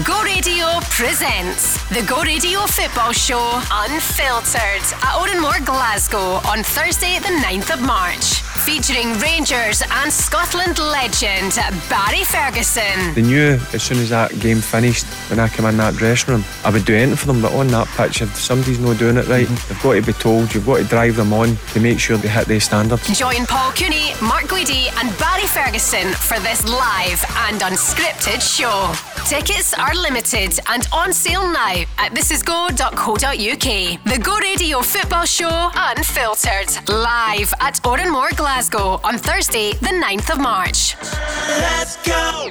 Go Radio presents the Go Radio Football Show Unfiltered at Oranmore, Glasgow on Thursday, the 9th of March. Featuring Rangers and Scotland legend Barry Ferguson. They knew as soon as that game finished, when I came in that dressing room, I would do anything for them. But on that pitch, if somebody's not doing it right, Mm-hmm. they've got to be told. You've got to drive them on to make sure they hit their standards. Join Paul Cooney, Mark Guidi, and Barry Ferguson for this live and unscripted show. Tickets are limited and on sale now at thisisgo.co.uk. The Go Radio Football Show Unfiltered, live at Oranmore, Glasgow on Thursday, the 9th of March. Let's go.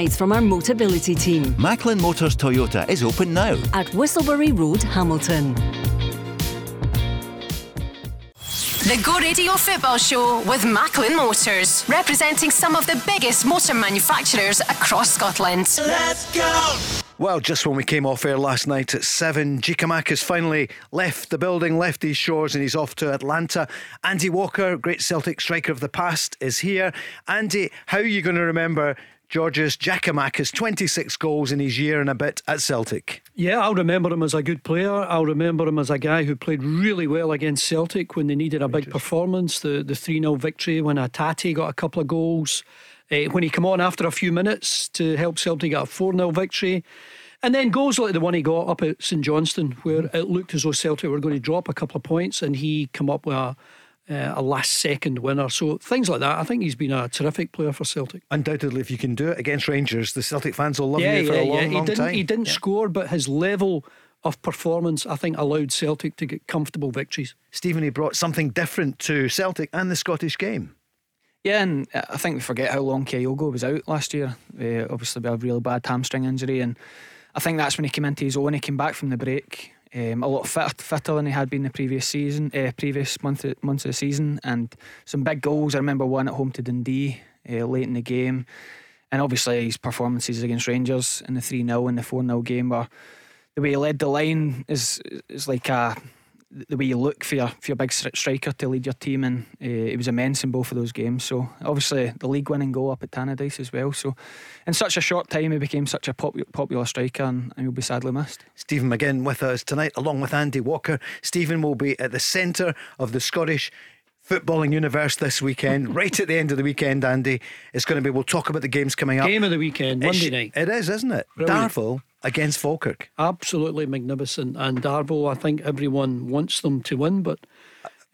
from our Motability team Macklin Motors Toyota is open now. at Whistleberry Road, Hamilton. The Go Radio Football Show with Macklin Motors, representing some of the biggest motor manufacturers across Scotland. Let's go. Well, just when we came off air last night at seven, Giakoumakis finally left the building, left these shores, and he's off to Atlanta. Andy Walker, great Celtic striker of the past, is here. Andy, how are you going to remember Georgios Giakoumakis' 26 goals in his year and a bit at Celtic? Yeah, I'll remember him as a good player. I'll remember him as a guy who played really well against Celtic when they needed a big performance. The the 3 0 victory when Hatate got a couple of goals. Eh, when he came on after a few minutes to help Celtic get a 4 0 victory. And then goals like the one he got up at St Johnstone, where it looked as though Celtic were going to drop a couple of points, and he come up with a, uh, a last second winner. So things like that. I think he's been a terrific player for Celtic. Undoubtedly, if you can do it against Rangers, the Celtic fans will love you for a long, he long didn't, time. He didn't score, but his level of performance, I think, allowed Celtic to get comfortable victories. Stephen, he brought something different to Celtic and the Scottish game. Yeah, and I think we forget how long Kyogo was out last year. Uh, obviously, with a really bad hamstring injury, and I think that's when he came into his own. He came back from the break um, a lot fitter, fitter than he had been the previous season, uh, previous month months of the season, and some big goals. I remember one at home to Dundee uh, late in the game, and obviously his performances against Rangers in the three 0 and the four 0 game were the way he led the line is is like a the way you look for your for your big striker to lead your team, and uh, it was immense in both of those games. So obviously the league winning goal up at Tannadice as well. So in such a short time, he became such a popu- popular striker, and, and he'll be sadly missed. Stephen McGinn with us tonight, along with Andy Walker. Stephen will be at the centre of the Scottish footballing universe this weekend, right at the end of the weekend, Andy. It's going to be, we'll talk about the games coming up. Game of the weekend, It's- Monday night. It is, isn't it? Brilliant. Darvel against Falkirk. Absolutely magnificent. And Darvel, I think everyone wants them to win, but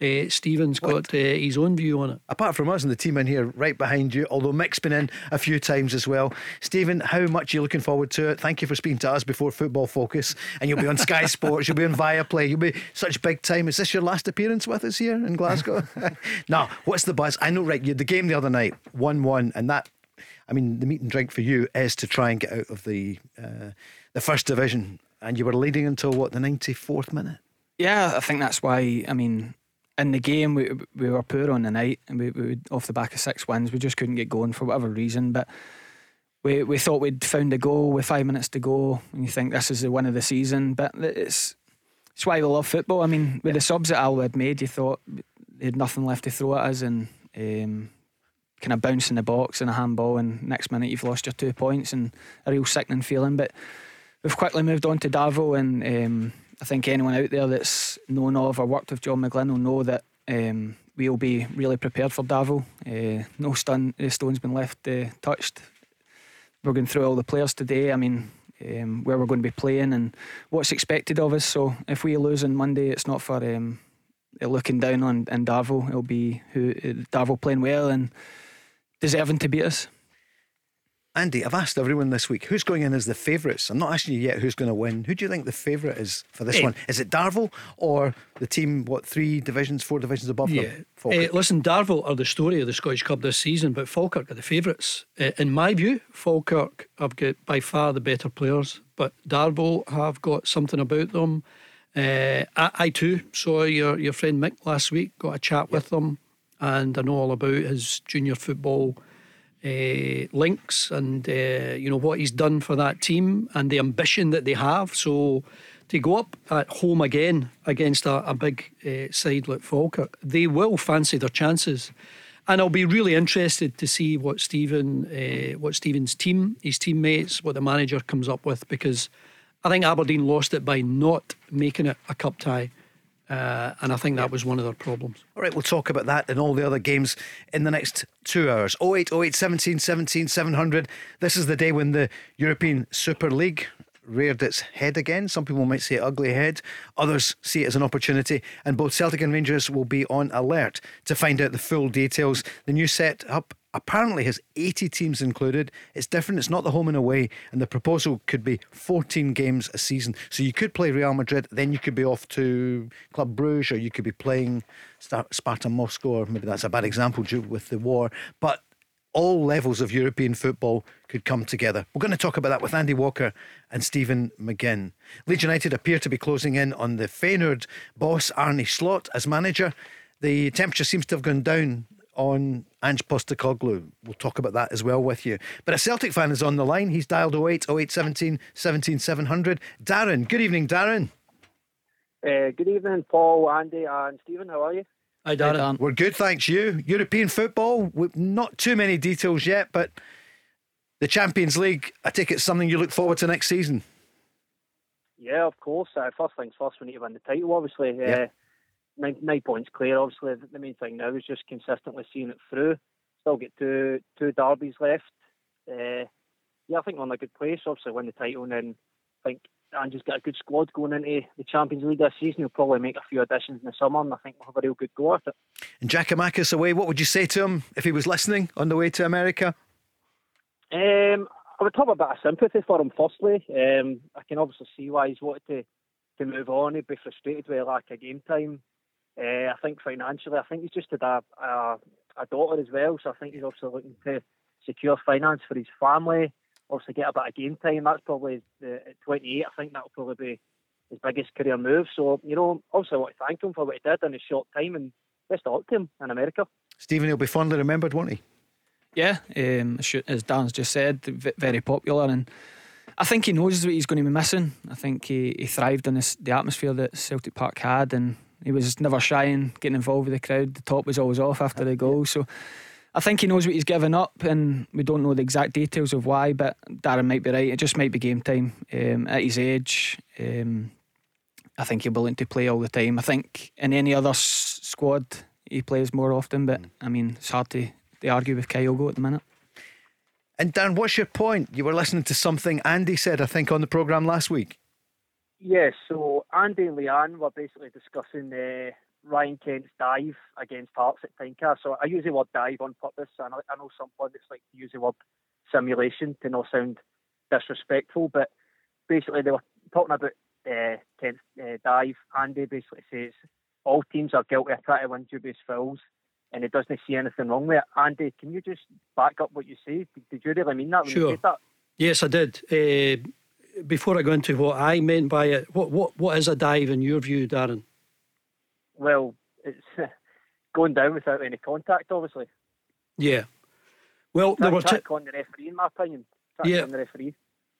uh, Stephen's got uh, his own view on it. Apart from us and the team in here right behind you, although Mick's been in a few times as well. Stephen, how much are you looking forward to it? Thank you for speaking to us before Football Focus. And you'll be on Sky Sports, you'll be on Viaplay, you'll be such big time. Is this your last appearance with us here in Glasgow? now, what's the buzz? I know, right, you had the game the other night, 1 1, and that, I mean, the meat and drink for you is to try and get out of the, uh, the first division. And you were leading until what, the 94th minute? Yeah, I think that's why. I mean, in the game we we were poor on the night, and we, we off the back of six wins, we just couldn't get going for whatever reason. But we we thought we'd found a goal with five minutes to go, and you think this is the win of the season. But it's it's why we love football. I mean, with the subs that Al had made, you thought they had nothing left to throw at us, and um, kind of bounce in the box and a handball, and next minute you've lost your two points, and a real sickening feeling. But we've quickly moved on to Darvel and um, I think anyone out there that's known of or worked with John McGlynn will know that um, we'll be really prepared for Darvel. Uh, no stun, uh, stone's been left uh, touched. We're going through all the players today. I mean, um, where we're going to be playing and what's expected of us. So if we lose on Monday, it's not for um, looking down on, on Darvel. It'll be who Darvel playing well and deserving to beat us. Andy, I've asked everyone this week who's going in as the favourites. I'm not asking you yet who's going to win. Who do you think the favourite is for this Eh. one? Is it Darvel or the team, what, three divisions, four divisions above Yeah. them? Eh, listen, Darvel are the story of the Scottish Cup this season, but Falkirk are the favourites. Uh, in my view, Falkirk have got by far the better players, but Darvel have got something about them. Uh, I, I too saw your, your friend Mick last week, got a chat with them, and I know all about his junior football uh, links and uh, you know what he's done for that team and the ambition that they have. So to go up at home again against a, a big uh, side like Falkirk, they will fancy their chances. And I'll be really interested to see what Stephen, uh, what Stephen's team, his teammates, what the manager comes up with, because I think Aberdeen lost it by not making it a cup tie, uh, and I think that was one of their problems. All right, we'll talk about that and all the other games in the next two hours. 08, 08, 17, 17, 700. This is the day when the European Super League reared its head again. Some people might say ugly head, others see it as an opportunity. And both Celtic and Rangers will be on alert to find out the full details. The new set up apparently has 80 teams included. It's different, it's not the home and away, and the proposal could be 14 games a season. So you could play Real Madrid, then you could be off to Club Bruges, or you could be playing Sparta Moscow, or maybe that's a bad example due with the war. But all levels of European football could come together. We're going to talk about that with Andy Walker and Stephen McGinn. Leeds United appear to be closing in on the Feyenoord boss Arne Slot as manager. The temperature seems to have gone down on Ange Postecoglou. We'll talk about that as well with you. But a Celtic fan is on the line. He's dialed 08 08 17 17 700. Darren, good evening, Darren. Uh, good evening, Paul, Andy, and Stephen. How are you? Hi, Darren. We're good, thanks you. European football, with not too many details yet, but the Champions League, I take it's something you look forward to next season. Yeah, of course. Uh, first things first, we need to win the title, obviously. Uh, Nine, nine points clear, obviously. The, main thing now is just consistently seeing it through. Still get two two derbies left. Uh, yeah, I think we're in a good place. Obviously, win the title, and then I think Ange's got a good squad going into the Champions League this season. He'll probably make a few additions in the summer, and I think we'll have a real good go at it. And Giakoumakis away, what would you say to him if he was listening on the way to America? Um, I would have a bit of sympathy for him. Firstly, um, I can obviously see why he's wanted to, to move on. He'd be frustrated with a lack of game time. Uh, I think financially, I think he's just had a, a a daughter as well, so I think he's obviously looking to secure finance for his family. Obviously, get a bit of game time. That's probably the, at 28. I think that'll probably be his biggest career move. So you know, obviously, I want to thank him for what he did in his short time, and best of luck to him in America. Stephen, he'll be fondly remembered, won't he? Yeah, um, as Dan's just said, very popular, and I think he knows what he's going to be missing. I think he, he thrived in this, the atmosphere that Celtic Park had, and he was never shy in getting involved with the crowd. The top was always off after the goal, so I think he knows what he's given up, and we don't know the exact details of why. But Darren might be right; it just might be game time um, at his age. Um, I think he'll be willing to play all the time. I think in any other s- squad he plays more often, but I mean it's hard to, to argue with Kyogo at the minute. And Dan, what's your point? You were listening to something Andy said, I think, on the programme last week. Yes, so Andy and Leanne were basically discussing uh, Ryan Kent's dive against Hearts at Tynecastle. So I use the word dive on purpose. I know, I know some pundits like to use the word simulation to not sound disrespectful, but basically they were talking about uh, Kent's uh, dive. Andy basically says all teams are guilty of trying to win dubious fouls, and he doesn't see anything wrong with it. Andy, can you just back up what you say? Did, did you really mean that when you Sure. that? Yes, I did. Uh, before I go into what I meant by it, what what what is a dive in your view, Darren? Well, it's going down without any contact, obviously. Yeah. Well, there were ti- on the referee, in my opinion. Yeah. on the referee.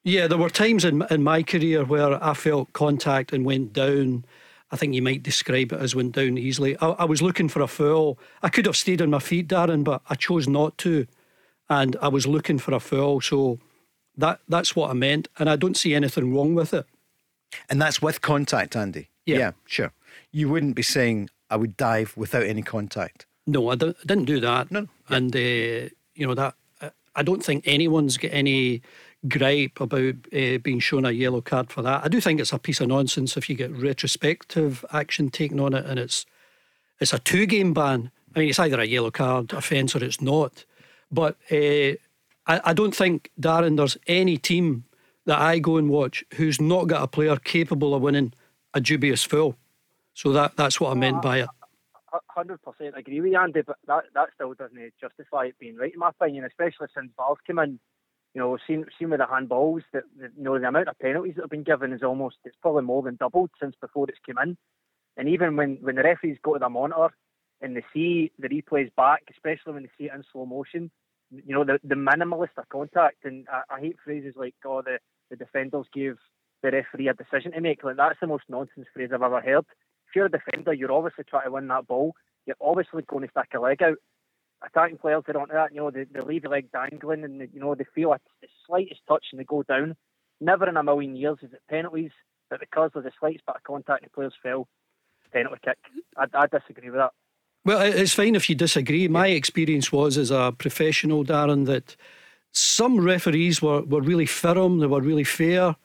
yeah there were times in in my career where I felt contact and went down. I think you might describe it as went down easily. I, I was looking for a foul. I could have stayed on my feet, Darren, but I chose not to, and I was looking for a foul. So that that's what I meant, and I don't see anything wrong with it. And that's with contact, Andy. Yeah. sure. You wouldn't be saying I would dive without any contact. No, I, didn't do that. No. And, uh, you know, that I- I don't think anyone's got any gripe about uh, being shown a yellow card for that. I do think it's a piece of nonsense if you get retrospective action taken on it and it's it's a two game ban. I mean, it's either a yellow card offence or it's not. But uh, I, I don't think, Darren, there's any team that I go and watch who's not got a player capable of winning a dubious foul. So that that's what I meant ah, by it. Hundred percent agree with you, Andy, but that, that still doesn't justify it being right in my opinion, especially since VAR came in. You know, seen seen with the handballs that that, you know the amount of penalties that have been given is almost it's probably more than doubled since before it's came in. And even when, when the referees go to the monitor and they see the replays back, especially when they see it in slow motion, you know, the, the minimalist of contact. And I, I hate phrases like, oh, the, the defenders gave the referee a decision to make. Like, that's the most nonsense phrase I've ever heard. If you're a defender, you're obviously trying to win that ball. You're obviously going to stick a leg out. Attacking players get onto that, you know, they, they leave the leg dangling and, they, you know, they feel a, the slightest touch and they go down. Never in a million years is it penalties, but because there's a slightest bit of contact, the players fell penalty kick. I, I disagree with that. Well, it's fine if you disagree. My experience was as a professional, Darren, that some referees were, were really firm, they were really fair.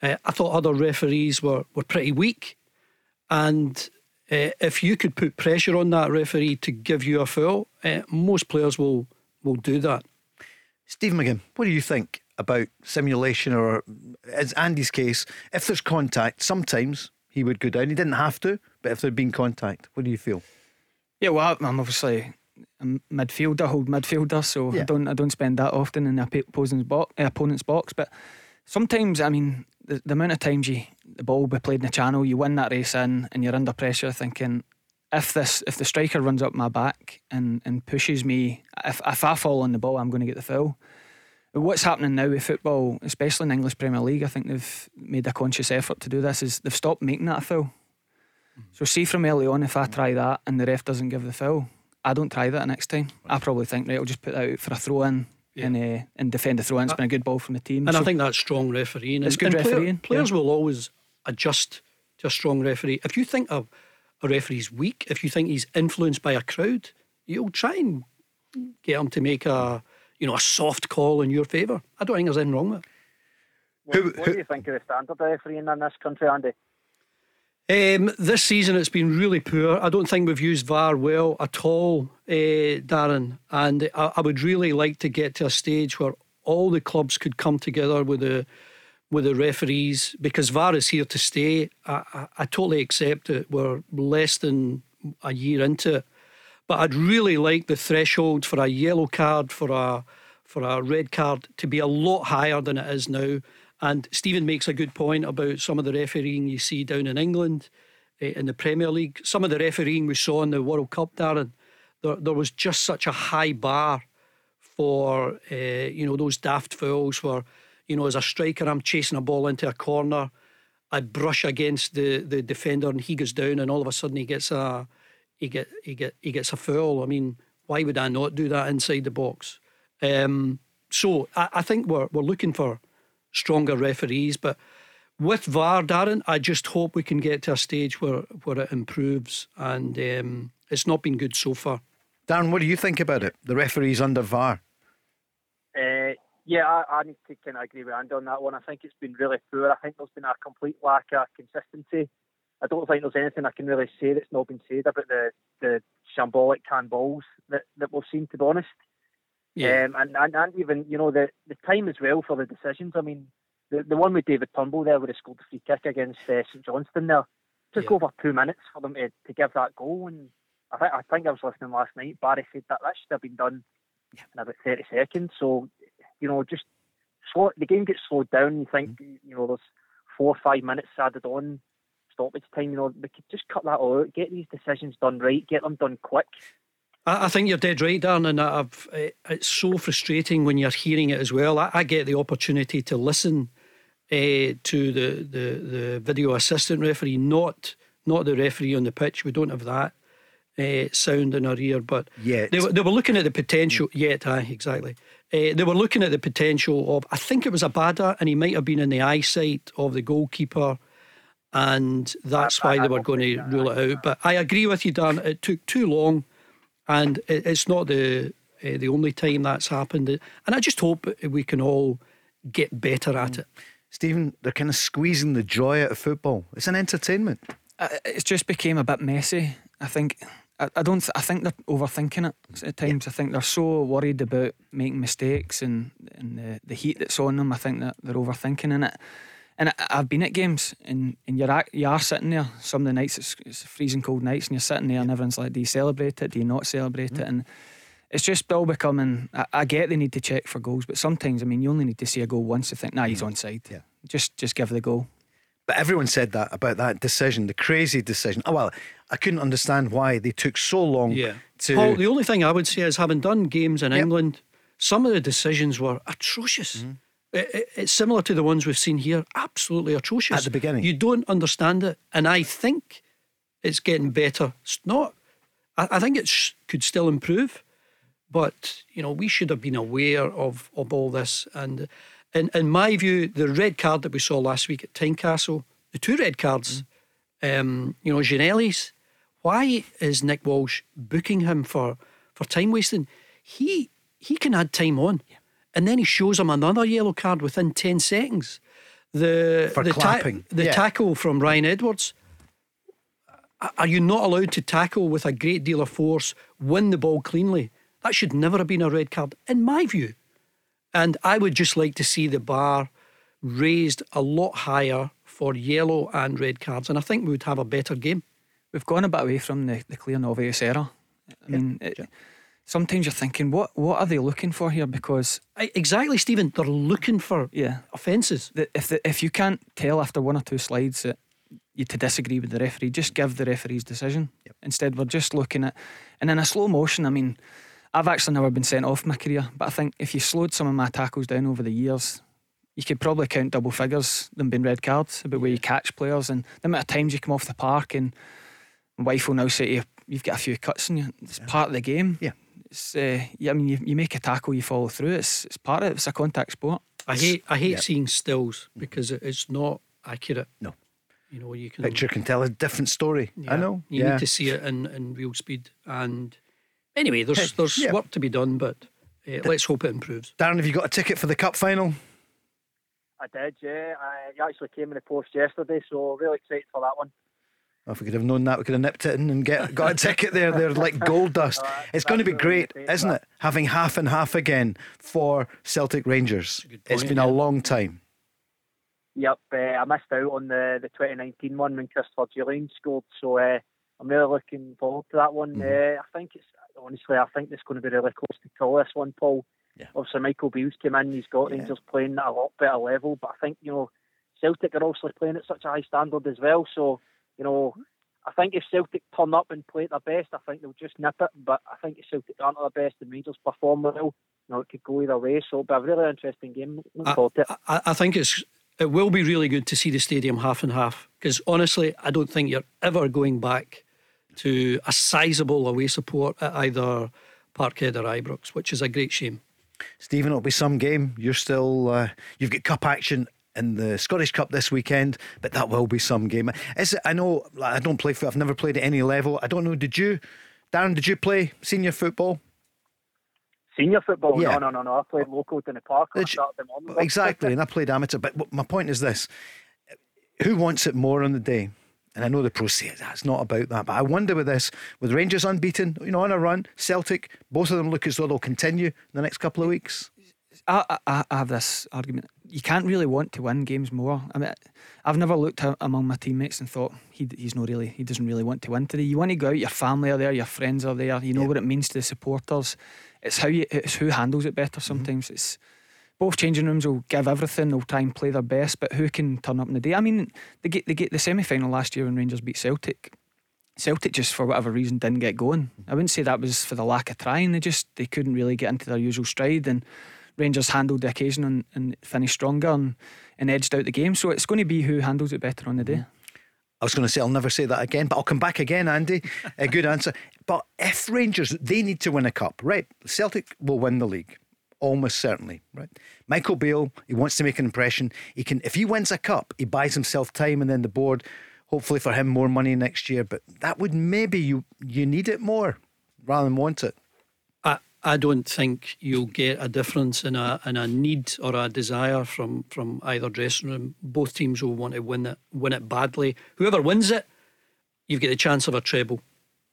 Uh, I thought other referees were, were pretty weak. And uh, if you could put pressure on that referee to give you a foul, uh, most players will, will do that. Steve McGinn, what do you think about simulation or, as Andy's case, if there's contact, sometimes he would go down. He didn't have to, but if there'd been contact, what do you feel? Yeah, well, I'm obviously a midfielder, hold midfielder, so yeah. I don't I don't spend that often in the opponent's box, opponent's box. But sometimes, I mean, the, the amount of times you the ball will be played in the channel, you win that race in, and you're under pressure, thinking if this if the striker runs up my back and and pushes me, if if I fall on the ball, I'm going to get the foul. What's happening now with football, especially in the English Premier League, I think they've made a conscious effort to do this. Is they've stopped making that a foul. So see from early on, if I try that and the ref doesn't give the foul, I don't try that next time. I probably think right, I'll just put that out for a throw in. Yeah. And, uh, and defend the throw in. It's been a good ball from the team. And so I think that's strong refereeing. It's good refereeing. Player, players yeah. will always adjust to a strong referee. If you think a, a referee's weak, if you think he's influenced by a crowd, you'll try and get him to make a you know a soft call in your favour. I don't think there's anything wrong with it. What, what do you think of the standard refereeing in this country, Andy? Um, this season it's been really poor. I don't think we've used VAR well at all, uh, Darren. And I, I, would really like to get to a stage where all the clubs could come together with the with the referees because VAR is here to stay. I, I, I totally accept it. We're less than a year into it, but I'd really like the threshold for a yellow card for a for a red card to be a lot higher than it is now. And Stephen makes a good point about some of the refereeing you see down in England uh, in the Premier League. Some of the refereeing we saw in the World Cup, Darren, there, there was just such a high bar for uh, you know those daft fouls where you know as a striker I'm chasing a ball into a corner, I brush against the the defender and he goes down and all of a sudden he gets a he get he get he gets a foul. I mean, why would I not do that inside the box? Um, so I, I think we're we're looking for stronger referees. But with VAR, Darren, I just hope we can get to a stage where, where it improves. And um, it's not been good so far. Darren, what do you think about it? The referees under VAR? Uh, yeah, I, I need to kind of agree with Andy on that one. I think it's been really poor. I think there's been a complete lack of consistency. I don't think there's anything I can really say that's not been said about the, the shambolic handballs that, that we've seen, to be honest. Yeah. Um, and, and, and even, you know, the, the time as well for the decisions. I mean, the, the one with David Turnbull there where he scored the free kick against uh, St Johnstone there took yeah. over two minutes for them to, to give that goal. And I think I think I was listening last night. Barry said that that should have been done yeah. in about 30 seconds. So, you know, just slow, the game gets slowed down. You think, mm-hmm. you know, there's four or five minutes added on stoppage time. You know, we could just cut that out, get these decisions done right, get them done quick. I, I think you're dead right, Darren, and I've, eh, it's so frustrating when you're hearing it as well. I, I get the opportunity to listen uh, to the, the, the video assistant referee, not not the referee on the pitch. We don't have that uh, sound in our ear, but yet. They, they were looking at the potential. Yet, aye, exactly. Uh, they were looking at the potential of. I think it was Abada, and he might have been in the eyesight of the goalkeeper, and that's I, why I, they were going to rule it out. But I agree with you, Dan. It took too long and it's not the uh, the only time that's happened. And I just hope we can all get better at it. Stephen, they're kind of squeezing the joy out of football. It's an entertainment. Uh, it's just became a bit messy. I think I, I don't. Th- I think they're overthinking it at times. I think they're so worried about making mistakes and and the, the heat that's on them. I think that they're overthinking in it. And I, I've been at games, and, and you're at, you are sitting there. Some of the nights it's, it's freezing cold nights, and you're sitting there, and everyone's like, "Do you celebrate it? Do you not celebrate it?" And it's just all becoming. I, I get they need to check for goals, but sometimes, I mean, you only need to see a goal once to think, "Nah, he's onside." Yeah. Just just give the goal. But everyone said that about that decision, the crazy decision. Oh well, I couldn't understand why they took so long Yeah. to. Paul, the only thing I would say is having done games in Yep. England, some of the decisions were atrocious. Mm-hmm. It- it- it's similar to the ones we've seen here, absolutely atrocious. At the beginning. You don't understand it. And I think it's getting better. It's not, I, I think it sh- could still improve. But, you know, we should have been aware of, of all this. And in, in my view, the red card that we saw last week at Tynecastle, the two red cards, um, you know, Janelli's, why is Nick Walsh booking him for, for time wasting? He he can add time on. And then he shows him another yellow card within 10 seconds. The, For the, clapping, the yeah. tackle from Ryan Edwards. Are you not allowed to tackle with a great deal of force, win the ball cleanly? That should never have been a red card, in my view. And I would just like to see the bar raised a lot higher for yellow and red cards. And I think we would have a better game. We've gone a bit away from the, the clear and obvious error. I mean, it, sometimes you're thinking, what what are they looking for here? Because I- Exactly, Stephen. They're looking for yeah, offences. if the, if you can't tell after one or two slides that you to disagree with the referee, just give the referee's decision. Instead, we're just looking at, and in a slow motion. I mean, I've actually never been sent off in my career, but I think if you slowed some of my tackles down over the years, you could probably count double figures them being red cards about where you catch players and the amount of times you come off the park. And my wife will now say to you, "You've got a few cuts in you. It's part of the game." Yeah. It's, uh, yeah, I mean, you, you make a tackle, you follow through. It's it's part of it. It's a contact sport. I hate I hate Yeah. seeing stills because it's not accurate. No. You know, you can Picture can tell a different story. I know. You yeah. need to see it in, in real speed. And anyway, there's there's yeah. work to be done, but uh, let's hope it improves. Darren, have you got a ticket for the cup final? I did, yeah. I actually came in the post yesterday, so really excited for that one. Oh, if we could have known that, we could have nipped it in and get got a ticket there. They're like gold dust. It's going to be great, isn't it? Having half and half again for Celtic Rangers. good It's point, been yeah. a long time. Yep, uh, I missed out on the, the 2019 one when Christopher Jullien scored, so uh, I'm really looking forward to that one. Mm-hmm. Uh, I think it's honestly, I think it's going to be really close to call this one, Paul. Yeah. Obviously, Michael Beale's came in, he's got Yeah. Rangers playing at a lot better level, but I think you know Celtic are also playing at such a high standard as well. So you know, I think if Celtic turn up and play at their best, I think they'll just nip it. But I think if Celtic aren't at their best and Rangers perform well, you know, it could go either way. So it'll be a really interesting game. Looking I, forward to it. I, I think it's it will be really good to see the stadium half and half because honestly, I don't think you're ever going back to a sizable away support at either Parkhead or Ibrox, which is a great shame. Stephen, it'll be some game. You're still, uh, you've got cup action in the Scottish Cup this weekend, but that will be some game. Is it, I know I don't play foot. I've never played at any level. I don't know. Did you, Darren? Did you play senior football? Senior football? Yeah. No, no, no, no. I played local in the park on you- Saturday morning. Exactly, and I played amateur. But my point is this: who wants it more on the day? And I know the pros say that's not about that, but I wonder with this, with Rangers unbeaten, you know, on a run, Celtic, both of them look as though they'll continue in the next couple of weeks. I, I, I have this argument. You can't really want to win games more. I mean, I've never looked among my teammates and thought he, he's not really, he doesn't really want to win today. You want to go out, your family are there, your friends are there. You know what it means to the supporters. It's how you, it's who handles it better. Mm-hmm. Sometimes it's both changing rooms will give everything. They'll try and play their best, but who can turn up in the day? I mean, they get they get the semi final last year when Rangers beat Celtic. Celtic just for whatever reason didn't get going. I wouldn't say that was for the lack of trying. They just they couldn't really get into their usual stride and. Rangers handled the occasion and, and finished stronger and, and edged out the game. So it's going to be who handles it better on the day. I was going to say I'll never say that again, but I'll come back again, Andy. A good answer. But if Rangers they need to win a cup, right? Celtic will win the league, almost certainly, right? Michael Beale, he wants to make an impression. He can, if he wins a cup, he buys himself time, and then the board, hopefully for him, more money next year. But that would maybe you you need it more rather than want it. I, don't think you'll get a difference in a in a need or a desire from from either dressing room. Both teams will want to win it win it badly. Whoever wins it, you've got the chance of a treble.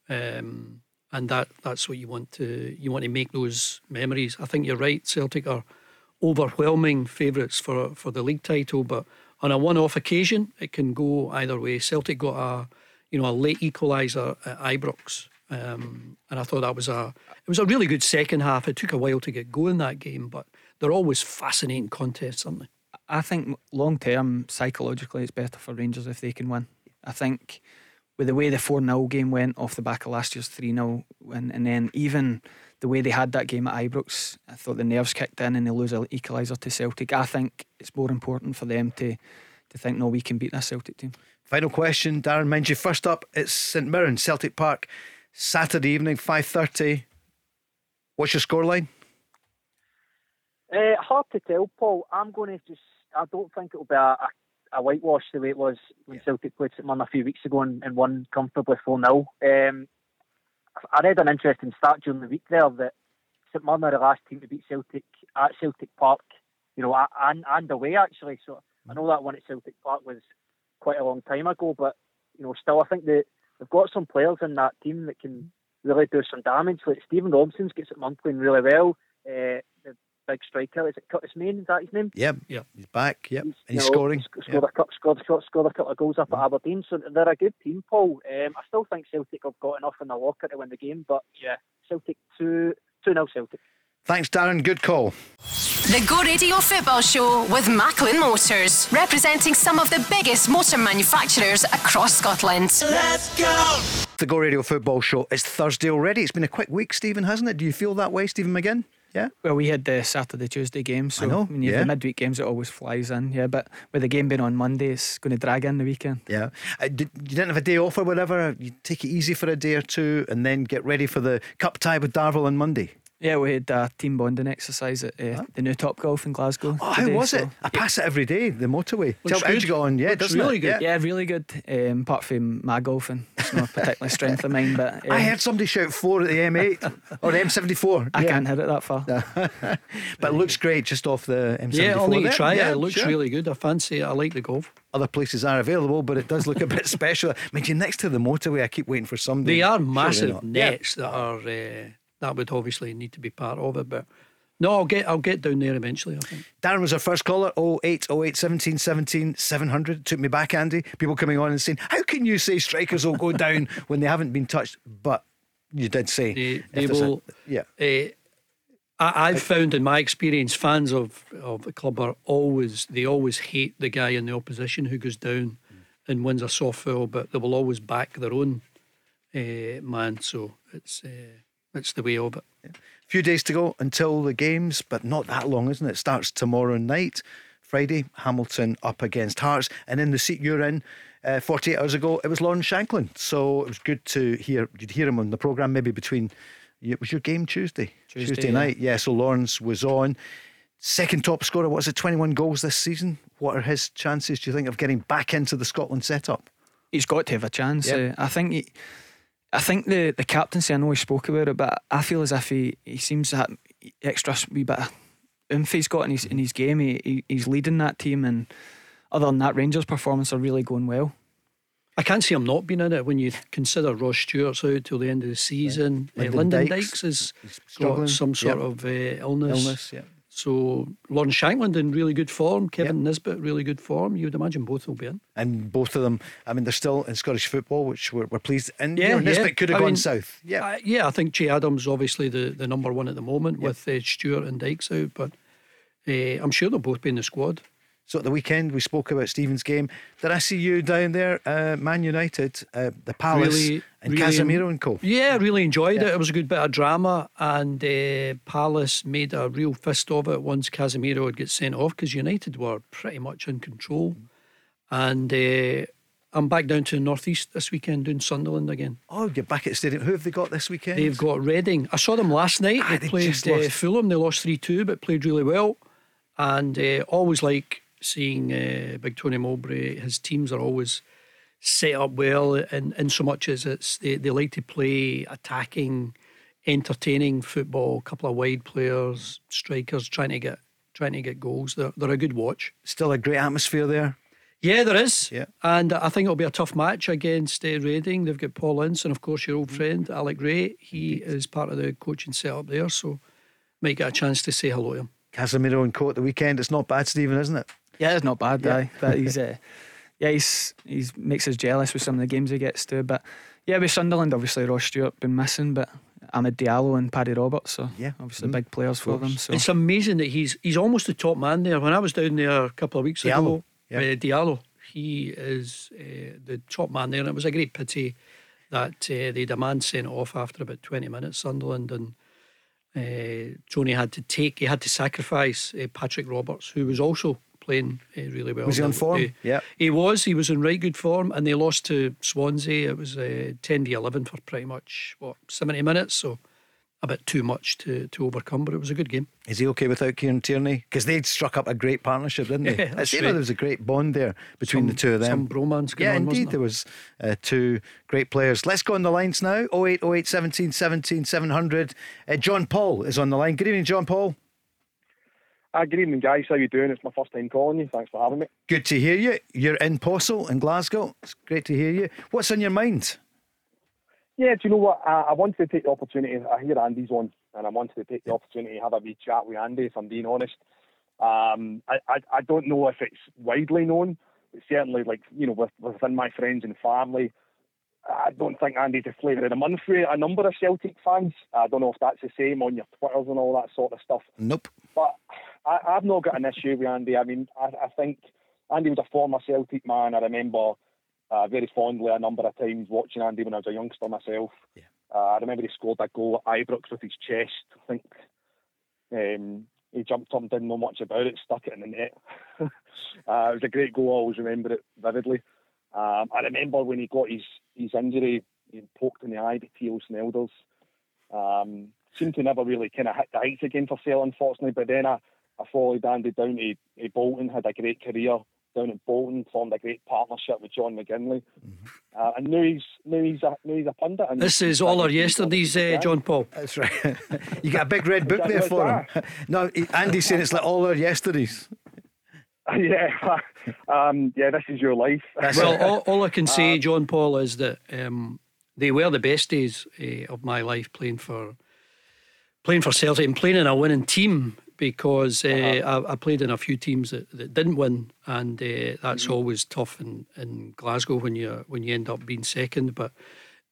um, and that that's what you want to you want to make those memories. I think you're right. Celtic are overwhelming favourites for for the league title, but on a one-off occasion, it can go either way. Celtic got a you know a late equaliser at Ibrox, um, and I thought that was a it was a really good second half. It took a while to get going that game, but they're always fascinating contests, aren't they? I think long term, psychologically, it's better for Rangers if they can win. I think with the way the 4 0 game went off the back of last year's 3 0, and, and then even the way they had that game at Ibrox, I thought the nerves kicked in and they lose an equaliser to Celtic. I think it's more important for them to, to think, no, we can beat this Celtic team. Final question, Darren. Mind you, first up, it's St Mirren, Celtic Park, Saturday evening, 5.30. What's your scoreline? Uh, hard to tell, Paul. I'm going to just. I don't think it'll be a, a, whitewash the way it was when Celtic played St a few weeks ago and, and won comfortably 4 0. Um, I read an interesting stat during the week there that St Mirren are the last team to beat Celtic at Celtic Park, you know, and, and away actually. So I know that one at Celtic Park was quite a long time ago, but you know, still I think that they've got some players in that team that can really do some damage. Like Stephen Robson's gets it Mirren playing really well. Uh, the big striker is it Curtis Main? Is that his name? Yep. Yep. He's back. Yep. And he's you know, scoring. sc- Scored, a couple, scored, scored, scored a couple of goals up at Aberdeen, so they're a good team, Paul. Um, I still think Celtic have got enough in the locker to win the game, but yeah, Celtic 2 2 0 Celtic. Thanks, Darren. Good call. The Go Radio Football Show with Macklin Motors, representing some of the biggest motor manufacturers across Scotland. Let's go. The Go Radio Football Show. It's Thursday already. It's been a quick week, Stephen, hasn't it? Do you feel that way, Stephen McGinn? Yeah. Well, we had the Saturday, Tuesday game, so I know, when you have yeah. the midweek games, it always flies in. Yeah, but with the game being on Monday, it's going to drag in the weekend. Yeah. Uh, did, you didn't have a day off or whatever? You take it easy for a day or two and then get ready for the cup tie with Darvel on Monday. Yeah, we had a team bonding exercise at uh, the new Top Golf in Glasgow. Oh, how was so- it? I pass it every day, the motorway. Looks Tell me, how'd good. you go on? Yeah, Looks doesn't really it? good. Yeah. Yeah, really good. Um, apart from my golfing, it's not a particularly strength of mine, but um, I heard somebody shout four at the M8 or the M74. I Yeah. can't hit it that far. But it looks great just off the M74. Yeah, I'll need to there. try Yeah, it. It looks sure. really good. I fancy it. I like the golf. Other places are available, but it does look a bit special. I mean, you're next to the motorway. I keep waiting for somebody. They are Surely massive not. Yeah. nets that are uh, that would obviously need to be part of it. But no, I'll get I'll get down there eventually. I think. Darren was our first caller. 08 08 17 17 700. Took me back, Andy. People coming on and saying, How can you say strikers will go down when they haven't been touched? But you did say. They, they there's a- will. yeah. Uh, I, I've found in my experience, fans of of the club are always they always hate the guy in the opposition who goes down and wins a soft foul, but they will always back their own uh, man. So it's uh, it's the way of it. few days to go until the games, but not that long, isn't it? It starts tomorrow night, Friday. Hamilton up against Hearts, and in the seat you're in. Uh, 48 hours ago, it was Lawrence Shankland. So it was good to hear. You'd hear him on the programme maybe between. It was your game Tuesday, Tuesday, yeah. night. Yeah, so Lawrence was on. Second top scorer. What's it? 21 goals this season. What are his chances? Do you think of getting back into the Scotland setup? He's got to have a chance. Yeah. Uh, I think. He, I think the the captaincy. I know he spoke about it, but I feel as if he, he seems to have extra wee bit of oomph he's got in his in his game. He, he he's leading that team, and other than that, Rangers' performance are really going well. I can't see him not being in it when you consider Ross Stewart's out till the end of the season. Uh, Lyndon Lyndon Dykes, Dykes has struggling. got some sort Yep. of uh, illness. Illness, yeah. So Lawrence Shankland in really good form. Kevin Nisbet really good form. You would imagine both will be in. And both of them, I mean, they're still in Scottish football, which we're, we're pleased. And Yeah, you know, yeah. Nisbet could have I gone mean, south. Yeah. Uh, yeah, I think Che Adams obviously the, the number one at the moment with uh, Stewart and Dykes out, but uh, I'm sure they'll both be in the squad. So at the weekend, we spoke about Stephen's game. Did I see you down there, uh, Man United, uh, the Palace, Really- and really Casemiro and co? Yeah, I really enjoyed it. It was a good bit of drama, and uh, Palace made a real fist of it once Casemiro would get sent off because United were pretty much in control. And uh, I'm back down to the northeast this weekend doing Sunderland again. Oh, you're back at the stadium. Who have they got this weekend? They've got Reading. I saw them last night. Ah, they they played uh. Fulham. They lost 3 2, but played really well. And uh, always like seeing uh, Big Tony Mowbray. His teams are always set up well, in, in so much as it's they, they like to play attacking, entertaining football. A couple of wide players, strikers trying to get trying to get goals. They're, they're a good watch. Still a great atmosphere there. Yeah, there is. Yeah. And I think it'll be a tough match against uh, Reading. They've got Paul Ince and, of course, your old friend, Alec Rae. He is part of the coaching setup there, so might get a chance to say hello to him. Casemiro and Co at the weekend. It's not bad, Stephen, isn't it? Yeah, it's not bad, Yeah. aye. But he's, uh, yeah, he's he's makes us jealous with some of the games he gets to. But yeah, with Sunderland, obviously Ross Stewart been missing, but Amad Diallo and Paddy Roberts, so Yeah. obviously Mm, big players for them. So It's amazing that he's he's almost the top man there. When I was down there a couple of weeks Diallo, ago, yeah. uh, Diallo, he is uh, the top man there. And it was a great pity that uh, they demand sent off after about 20 minutes, Sunderland. And uh, Tony had to take, he had to sacrifice uh, Patrick Roberts, who was also playing uh, really well. Was he on form? Yeah. He was. He was in right good form, and they lost to Swansea. It was uh, 10 to 11 for pretty much, what, 70 minutes? So a bit too much to, to overcome, but it was a good game. Is he okay without Kieran Tierney? Because they'd struck up a great partnership, didn't they? Yeah, that's see right. there was a great bond there between Some- the two of them. Some bromance going yeah, on, indeed, wasn't there was uh, two great players. Let's go on the lines now. 08, 08, 17, 17, 700. Uh, John Paul is on the line. Good evening, John Paul. Uh, good evening, guys. How you doing? It's my first time calling you. Thanks for having me. Good to hear you. You're in Possil in Glasgow. It's great to hear you. What's on your mind? Yeah, do you know what? I, I wanted to take the opportunity. I hear Andy's on, and I wanted to take the opportunity to have a wee chat with Andy. If I'm being honest, um, I, I I don't know if it's widely known. But certainly, like you know, with, within my friends and family, I don't think Andy's the flavour of the month for a number of Celtic fans. I don't know if that's the same on your Twitters and all that sort of stuff. Nope. But I, I've not got an issue with Andy. I mean, I, I think Andy was a former Celtic man. I remember uh, very fondly a number of times watching Andy when I was a youngster myself. Uh, I remember he scored a goal at Ibrox with his chest. I think um, he jumped up and didn't know much about it, stuck it in the net. uh, it was a great goal. I always remember it vividly. Um, I remember when he got his, his injury, he poked in the eye by Theo Snelders. Um, seemed to never really kind of hit the heights again for Sale, unfortunately. But then I, I followed Andy down to, to Bolton, had a great career down at Bolton, formed a great partnership with John McGinlay. Uh, and now he's, now, he's a, now he's a pundit. And This is all our yesterdays, uh, John Paul. That's right. you got a big red book there for it's him. No, Andy's saying it's like all our yesterdays. yeah, um, yeah, this is your life. Well, all, all I can say, John Paul, is that um, they were the best days uh, of my life playing for playing for Celtic and playing in a winning team because uh, I, I played in a few teams that, that didn't win, and uh, that's always tough in, in Glasgow when you when you end up being second. But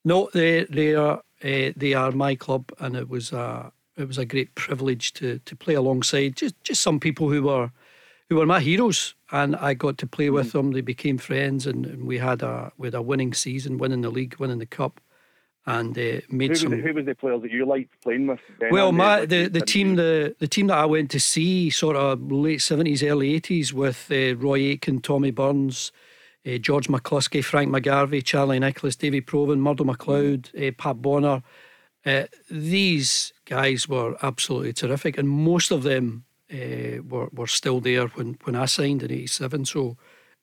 no, they they are uh, they are my club, and it was a it was a great privilege to to play alongside just just some people who were who were my heroes, and I got to play with them. They became friends, and, and we had a we had a winning season, winning the league, winning the cup, and uh, Who made was, some. the, who was the players that you liked playing with? then, Well, my the, the team the the team that I went to see, sort of late seventies, early eighties, with uh, Roy Aitken, Tommy Burns, uh, George McCluskey, Frank McGarvey, Charlie Nicholas, Davy Provan, Murdo McLeod, uh, Pat Bonner. Uh, these guys were absolutely terrific, and most of them uh, were were still there when when I signed in '87. So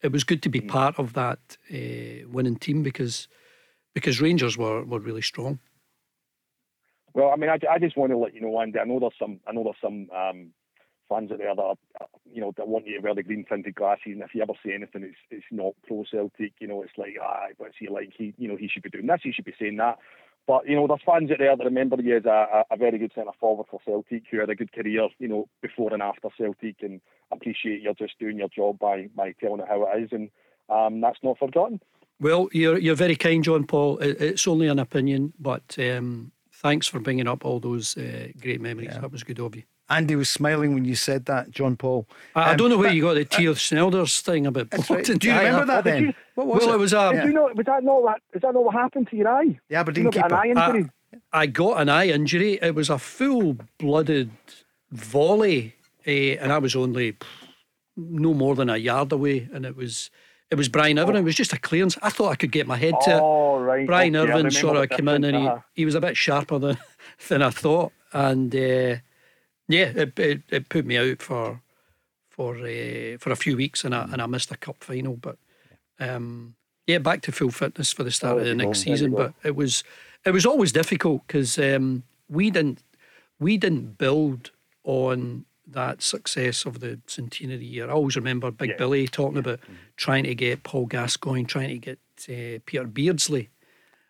it was good to be part of that uh, winning team because because Rangers were were really strong. Well, I mean, I, I just want to let you know, Andy. I know there's some, I know there's some um, fans out there that, are, you know, that want you to wear the green tinted glasses, and if you ever say anything, it's it's not pro Celtic. You know, it's like, ah, what's he like? He, you know, he should be doing this. He should be saying that. But you know, there's fans out there that remember you as a, a, a very good centre forward for Celtic, who had a good career, you know, before and after Celtic, and appreciate you're just doing your job by by telling it how it is, and um, that's not forgotten. Well, you're you're very kind, John Paul. It's only an opinion, but um, thanks for bringing up all those uh, great memories. That was good of you. Andy was smiling when you said that, John Paul. I, I Um, don't know where but- you got the Theo Snelders thing about. That's right. Do you remember that then? What was well, it? it was a. Yeah. You know, was that not that? Is that not what happened to your eye? The Aberdeen You know, keeper. an eye injury. I got an eye injury. It was a full blooded volley, eh, and I was only pff, no more than a yard away, and it was. It was Brian Irvine. It was just a clearance. I thought I could get my head to it. Oh, right. Brian okay, I Irvine sort of came in and he, uh-huh. he was a bit sharper than than I thought, and uh, yeah, it, it it put me out for for uh, for a few weeks, and I and I missed a cup final. But um, yeah, back to full fitness for the start of the next you season. But it was it was always difficult because um, we didn't we didn't build on that success of the centenary year. I always remember Big Yeah. Billy talking about trying to get Paul Gascoigne, trying to get uh, Peter Beardsley,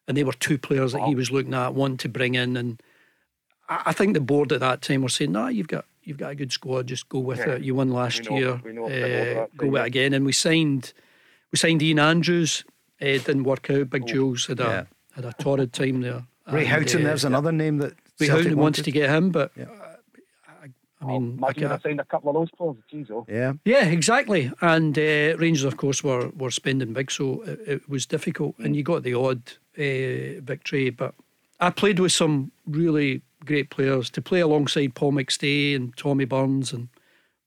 and they were two players that he was looking at, one to bring in. And I, I think the board at that time were saying, "Nah, you've got you've got a good squad. Just go with Yeah. it. You won last know- year. we know a bit about uh, go with it again." And we signed we signed Ian Andrews. Uh, didn't work out. Big Jules had a had a torrid time there. Ray And, Houghton, uh, there's another name that Ray Houghton wanted to get him, but Yeah. I, I mean, I Imagine if I can't- signed a couple of those players. Jeez, oh. Yeah. yeah, exactly. And uh, Rangers, of course, were were spending big, so it, it was difficult. And you got the odd uh, victory, but I played with some really great players to play alongside Paul McStay and Tommy Burns and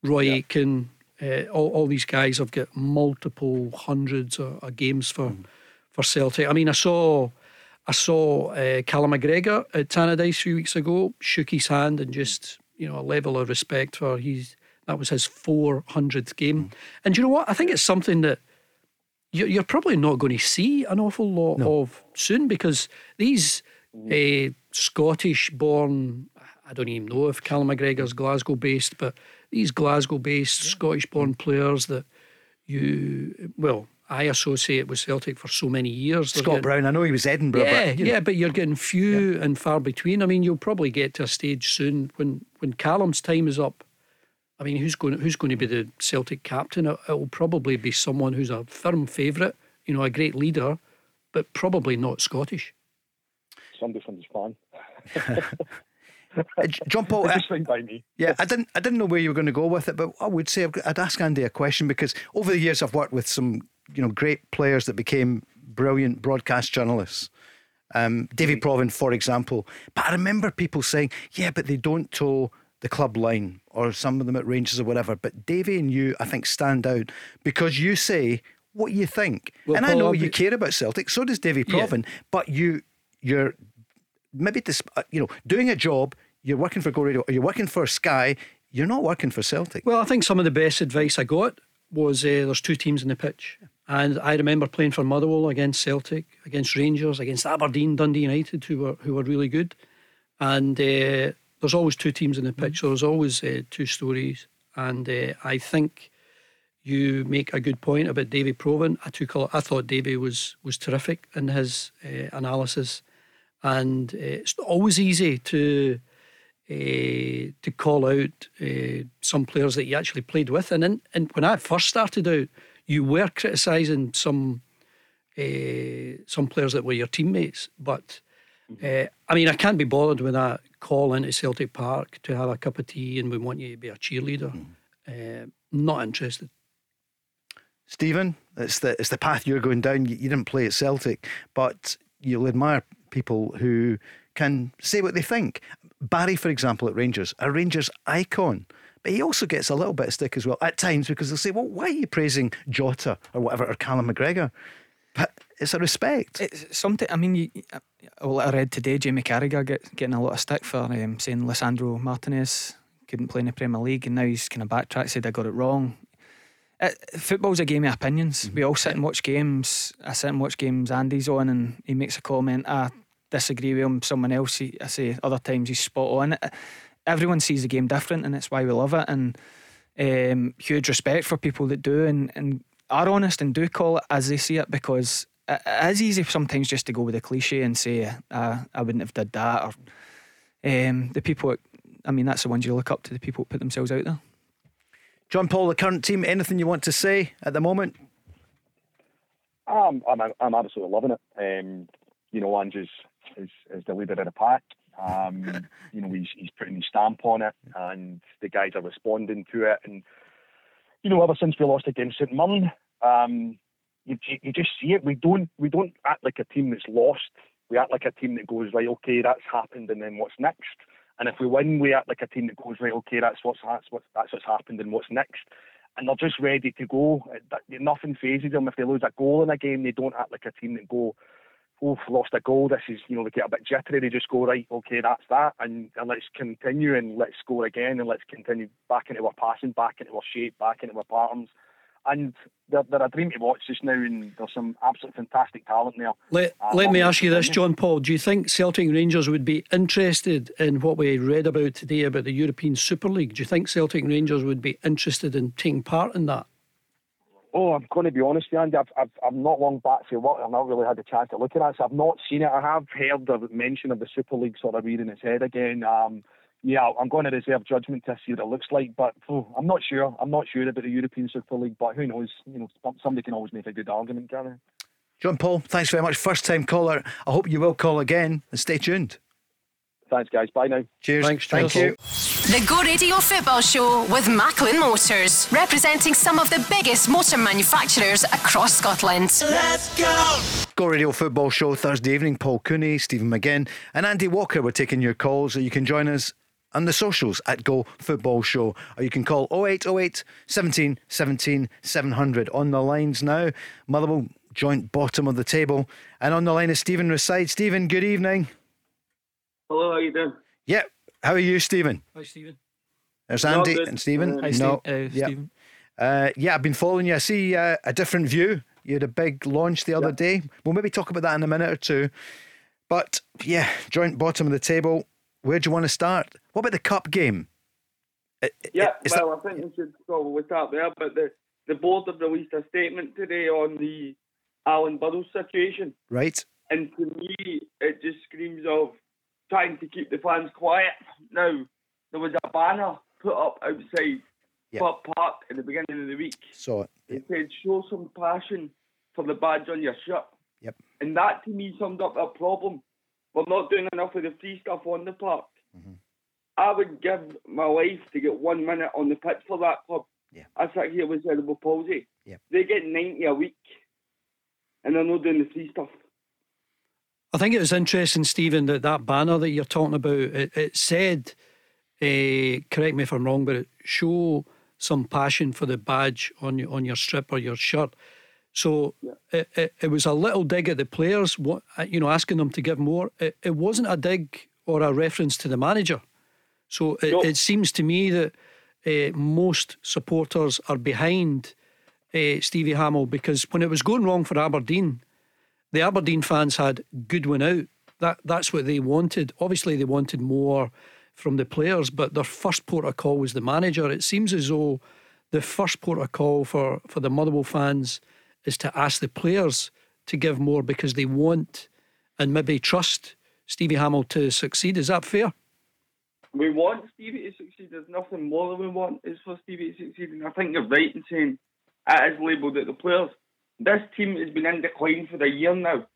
Roy Aitken. Uh, all, all these guys have got multiple hundreds of, of games for for Celtic. I mean, I saw I saw uh, Callum McGregor at Tannadice a few weeks ago, shook his hand and just you know a level of respect for he's that was his 400th game. And you know what? I think it's something that you- you're probably not going to see an awful lot of soon because these uh, Scottish born, I don't even know if Callum McGregor's Glasgow based, but these Glasgow based Scottish born players that you, well, I associate with Celtic for so many years. Scott getting- Brown, I know he was Edinburgh, yeah, but you know, yeah, but you're getting few and far between. I mean, you'll probably get to a stage soon when when Callum's time is up. I mean, who's going who's going to be the Celtic captain? It, will probably be someone who's a firm favourite, you know, a great leader, but probably not Scottish. Somebody from the J- John Paul, uh, Just fine by me. Yeah, I didn't. I didn't know where you were going to go with it, but I would say I'd ask Andy a question because over the years I've worked with some, you know, great players that became brilliant broadcast journalists. Um, Davy Provan, for example. But I remember people saying, "Yeah, but they don't toe the club line, or some of them at Rangers or whatever." But Davy and you, I think, stand out because you say what you think, Well, and I know I'll you be- care about Celtic. So does Davy Yeah. But you, you're maybe this, uh, you know, doing a job, you're working for Go Radio, you're working for Sky, you're not working for Celtic. Well, I think some of the best advice I got was uh, there's two teams in the pitch. And I remember playing for Motherwell against Celtic, against Rangers, against Aberdeen, Dundee United, who were who were really good. And uh, there's always two teams in the pitch. There's always uh, two stories. And uh, I think you make a good point about Davy Provan. I took I thought Davy was was terrific in his uh, analysis, and uh, it's always easy to uh, to call out uh, some players that you actually played with. And in, and when I first started out, you were criticising some uh, some players that were your teammates. But uh, I mean, I can't be bothered with that call into Celtic Park to have a cup of tea and we want you to be a cheerleader. Uh, not interested. Stephen, it's the it's the path you're going down. You, you didn't play at Celtic, but you'll admire people who can say what they think. Barry, for example, at Rangers, a Rangers icon. But he also gets a little bit of stick as well at times because they'll say, "Well, why are you praising Jota or whatever or Callum McGregor?" But it's a respect. It's something. I mean, you, uh, well, I read today Jamie Carragher get, getting a lot of stick for um, saying Lisandro Martinez couldn't play in the Premier League, and now he's kind of backtracked, said I got it wrong. It, football's a game of opinions. We all sit and watch games. I sit and watch games. Andy's on, and he makes a comment. I disagree with him. Someone else, he, I say, other times he's spot on. Uh, Everyone sees the game different, and it's why we love it. And um, huge respect for people that do and, and are honest and do call it as they see it because it it is easy sometimes just to go with a cliche and say uh, I wouldn't have did that or um, the people that- I mean that's the ones you look up to the people that put themselves out there John Paul, the current team. Anything you want to say at the moment? I'm, I'm, I'm absolutely loving it. Um, you know, Andrew's is, is the leader of the pack. Um, you know, he's, he's putting his stamp on it, and the guys are responding to it. And you know, ever since we lost against St Mirren, um, you, you just see it. We don't we don't act like a team that's lost. We act like a team that goes right. Okay, that's happened, and then what's next? And if we win, we act like a team that goes right. Okay, that's what's that's what's that's what's happened, and what's next? And they're just ready to go. Nothing phases them. If they lose a goal in a game, they don't act like a team that go, oh, lost a goal. This is, you know, they get a bit jittery. They just go, right, okay, that's that. And, and let's continue and let's score again and let's continue back into our passing, back into our shape, back into our patterns. and they're, they're a dream to watch just now, and there's some absolutely fantastic talent there. Let, Uh, let me ask you this, John Paul. Do you think Celtic Rangers would be interested in what we read about today about the European Super League? Do you think Celtic Rangers would be interested in taking part in that? Oh, I'm going to be honest Andy. I've, I've, I've not long back for work. I've not really had a chance to look at it. So I've not seen it. I have heard the mention of the Super League sort of rearing its head again. Um, yeah, I'm going to reserve judgment to see what it looks like, but oh, I'm not sure. I'm not sure about the European Super League, but who knows? You know, somebody can always make a good argument, can they? John Paul, thanks very much. First time caller. I hope you will call again and stay tuned. Thanks, guys. Bye now. Cheers. Thanks, Thank cheers. you. The Go Radio Football Show with Macklin Motors, representing some of the biggest motor manufacturers across Scotland. Let's go. Go Radio Football Show Thursday evening. Paul Cooney, Stephen McGinn, and Andy Walker. We're taking your calls. So you can join us on the socials at Go Football Show, or you can call 0808 17 17 700. On the lines now, Motherwell joint bottom of the table, and on the line is Stephen Reside. Stephen, good evening. Hello, how you doing? Yep. How are you, Stephen? Hi, Stephen. There's No, Andy good. and Stephen. Hi, no, Steve- uh, Yep. Stephen. Uh, yeah, I've been following you. I see uh, a different view. You had a big launch the other day. We'll maybe talk about that in a minute or two. But yeah, joint bottom of the table. Where do you want to start? What about the cup game? I- I- Yeah, is well, I think we should probably start there. But the, the board have released a statement today on the Alan Burrows situation. right? And to me, it just screams of trying to keep the fans quiet. Now, there was a banner put up outside Yep. Club Park at the beginning of the week. Saw it. It said, show some passion for the badge on your shirt. Yep. And that to me summed up a problem. We're not doing enough of the free stuff on the park. Mm-hmm. I would give my life to get one minute on the pitch for that club. Yeah. I sat here with cerebral palsy. Yep. They get 90 a week and they're not doing the free stuff. I think it was interesting, Stephen, that that banner that you're talking about, it, it said, uh, correct me if I'm wrong, but it show some passion for the badge on your, on your strip or your shirt. So it, it, it was a little dig at the players, what, uh, you know, asking them to give more. It, it wasn't a dig or a reference to the manager. So it, No. it seems to me that uh, most supporters are behind uh, Stevie Hamill because when it was going wrong for Aberdeen, the Aberdeen fans had Goodwin out. That that's what they wanted. Obviously, they wanted more from the players, but their first port of call was the manager. It seems as though the first port of call for for the Motherwell fans is to ask the players to give more because they want and maybe trust Stevie Hamill to succeed. Is that fair? We want Stevie to succeed. There's nothing more that we want is for Stevie to succeed. And I think you're right in saying it is labelled at the players. This team has been in decline for a year now,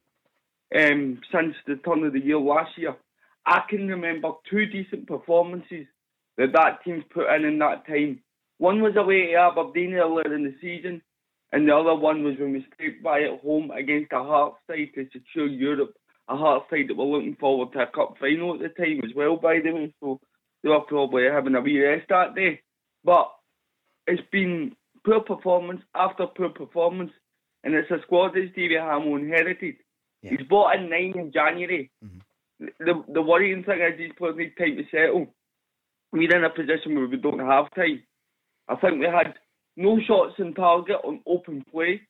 um, since the turn of the year last year. I can remember two decent performances that that team's put in in that time. One was away to Aberdeen earlier in the season, and the other one was when we scraped by at home against a Hearts side to secure Europe. A Hearts side that were looking forward to a cup final at the time as well, by the way. So they were probably having a wee rest that day. But it's been poor performance after poor performance, and it's a squad that Stevie Hamill inherited. He's bought in nine in January. Mm-hmm. The the worrying thing is these players need time to settle. We're in a position where we don't have time. I think we had no shots in target on open play.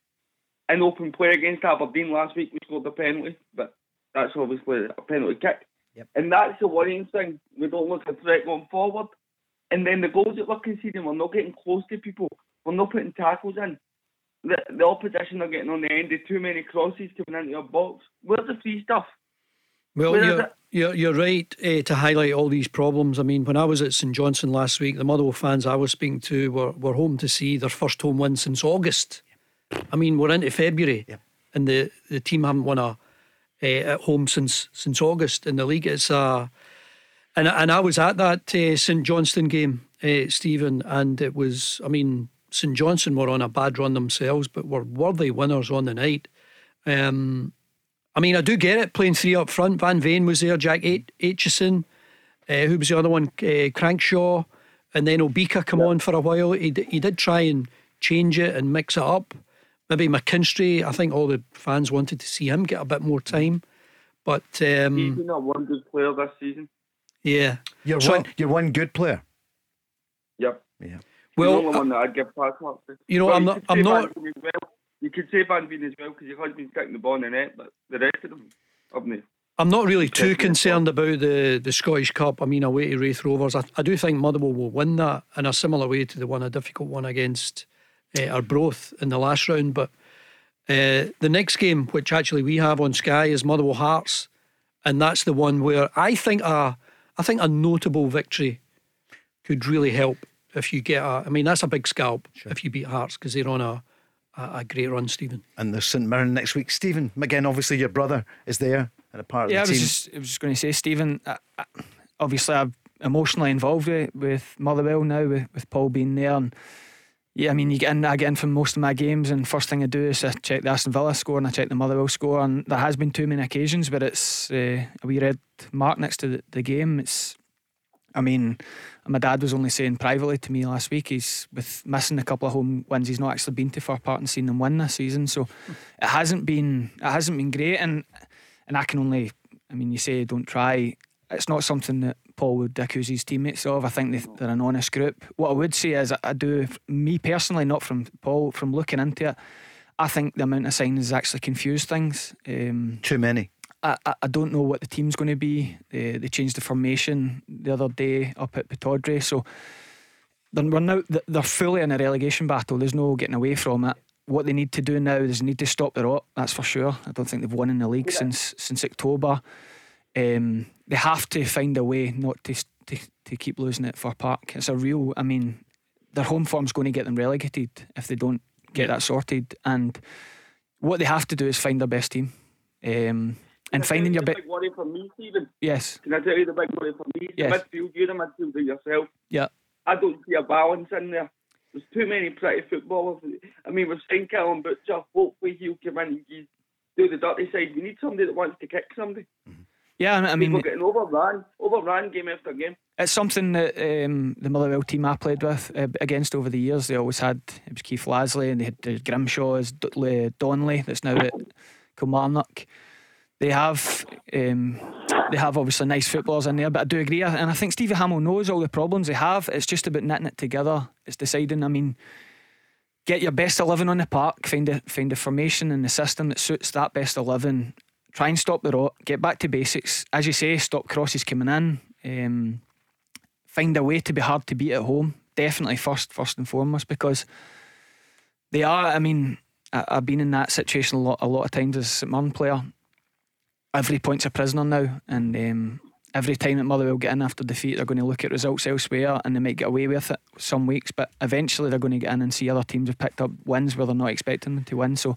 In open play against Aberdeen last week, we scored a penalty, but that's obviously a penalty kick. And that's the worrying thing. We don't look a threat going forward. And then the goals that we're conceding, we're not getting close to people. We're not putting tackles in. The, the opposition are getting on the end of too many crosses coming into your box. Where's the free stuff? Well, Where is you're, it? you're, you're right uh, to highlight all these problems. I mean, when I was at St Johnstone last week, the Motherwell fans I was speaking to were, were home to see their first home win since August. I mean, we're into February, and the, the team haven't won a uh, at home since since August in the league. It's uh, and and I was at that uh, St Johnstone game, uh, Stephen, and it was. I mean, St Johnstone were on a bad run themselves, but were worthy winners on the night. Um, I mean, I do get it playing three up front. Van Veen was there, Jack Aitchison, Aitchison, uh, who was the other one, uh, Crankshaw, and then Obika come on for a while. He, d- he did try and change it and mix it up. Maybe McKinstry, I think all the fans wanted to see him get a bit more time. But He's um, been a one good player this season. yeah. You're So- one. You're one good player. Yep. Yeah. Well, the only one that I'd give pass marks to. you know, Well, I'm you not- I'm not- Van Veen as well. You could say Van Veen as well because he has been sticking the ball in the net, but the rest of them haven't. I'm not really too concerned about the, the Scottish Cup. I mean, away to Raith Rovers. I, I do think Motherwell will win that in a similar way to the one, a difficult one against uh, Arbroath in the last round. But uh, the next game, which actually we have on Sky, is Motherwell Hearts, and that's the one where I think a, I think a notable victory could really help if you get a. I mean, that's a big scalp if you beat Hearts because they're on a, a, a great run, Stephen. And there's St Mirren next week. Stephen, again, obviously your brother is there and a part Yeah, I of the was team. just, I was just going to say, Stephen. I, I, obviously, I'm emotionally involved with, with Motherwell now, with, with Paul being there, and yeah, I mean, you get in, I get in from most of my games, and first thing I do is I check the Aston Villa score and I check the Motherwell score, and there has been too many occasions where it's uh, a wee red mark next to the, the game. It's, I mean, my dad was only saying privately to me last week, he's with missing a couple of home wins. He's not actually been to Fir Park and seen them win this season, so it hasn't been it hasn't been great, and and I can only, I mean, you say don't try. It's not something that Paul would accuse his teammates of. I think they, they're an honest group. What I would say is, I do, me personally, not from Paul, from looking into it, I think the amount of signings actually confused things. Um, Too many. I, I, I don't know what the team's going to be. They, they changed the formation the other day up at Pittodrie, so they're, we're now, they're fully in a relegation battle. There's no getting away from it. What they need to do now is they need to stop the rot. That's for sure. I don't think they've won in the league since since October. Um, they have to find a way not to, to to keep losing it Fir Park. It's a real. I mean, their home form's going to get them relegated if they don't get that sorted. And what they have to do is find their best team. Um, and finding your best. big worry for me, Stephen. Yes. Can I tell you the big worry for me? Yes. The midfield, you're the midfielder yourself. Yeah. I don't see a balance in there. There's too many pretty footballers. I mean, we've seen Callum Butcher. Hopefully, he'll come in and do the dirty side. We need somebody that wants to kick somebody. Yeah, I mean, People getting overrun, overrun game after game. It's something that um, the Motherwell team I played with uh, against over the years. They always had it was Keith Lasley and they had uh, Grimshaw as Dudley Donnelly that's now at Kilmarnock. They have um, they have obviously nice footballers in there, but I do agree, and I think Stevie Hamill knows all the problems they have. It's just about knitting it together. It's deciding. I mean, get your best eleven on the park, find a find a formation and the system that suits that best eleven. Try and stop the rot. Get back to basics, as you say. Stop crosses coming in. Um, find a way to be hard to beat at home. Definitely first, first and foremost, because they are. I mean, I, I've been in that situation a lot, a lot of times as a St player. Every point's a prisoner now, and um, every time that Motherwell get in after defeat, they're going to look at results elsewhere, and they might get away with it some weeks, but eventually they're going to get in and see other teams have picked up wins where they're not expecting them to win. So.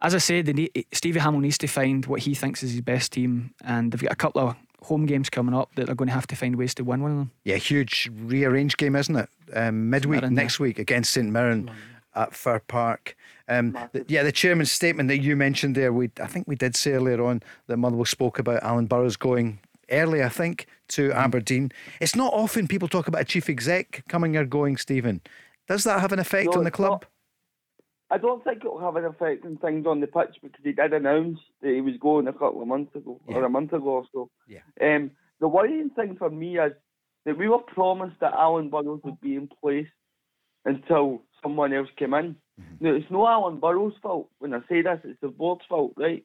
As I said, need, Stevie Hamill needs to find what he thinks is his best team, and they've got a couple of home games coming up that they're going to have to find ways to win one of them. Yeah, huge rearranged game, isn't it? Um, midweek Mirren, next week against St Mirren at Fir Park. Um, the- yeah, the chairman's statement that you mentioned there, we I think we did say earlier on that Motherwell spoke about Alan Burrows going early, I think, to Aberdeen. It's not often people talk about a chief exec coming or going, Stephen. Does that have an effect No, on the club? I don't think it'll have an effect on things on the pitch because he did announce that he was going a couple of months ago or a month ago or so. Yeah. Um, the worrying thing for me is that we were promised that Alan Burrows would be in place until someone else came in. Mm-hmm. Now, it's no Alan Burrows' fault. When I say this, it's the board's fault, right?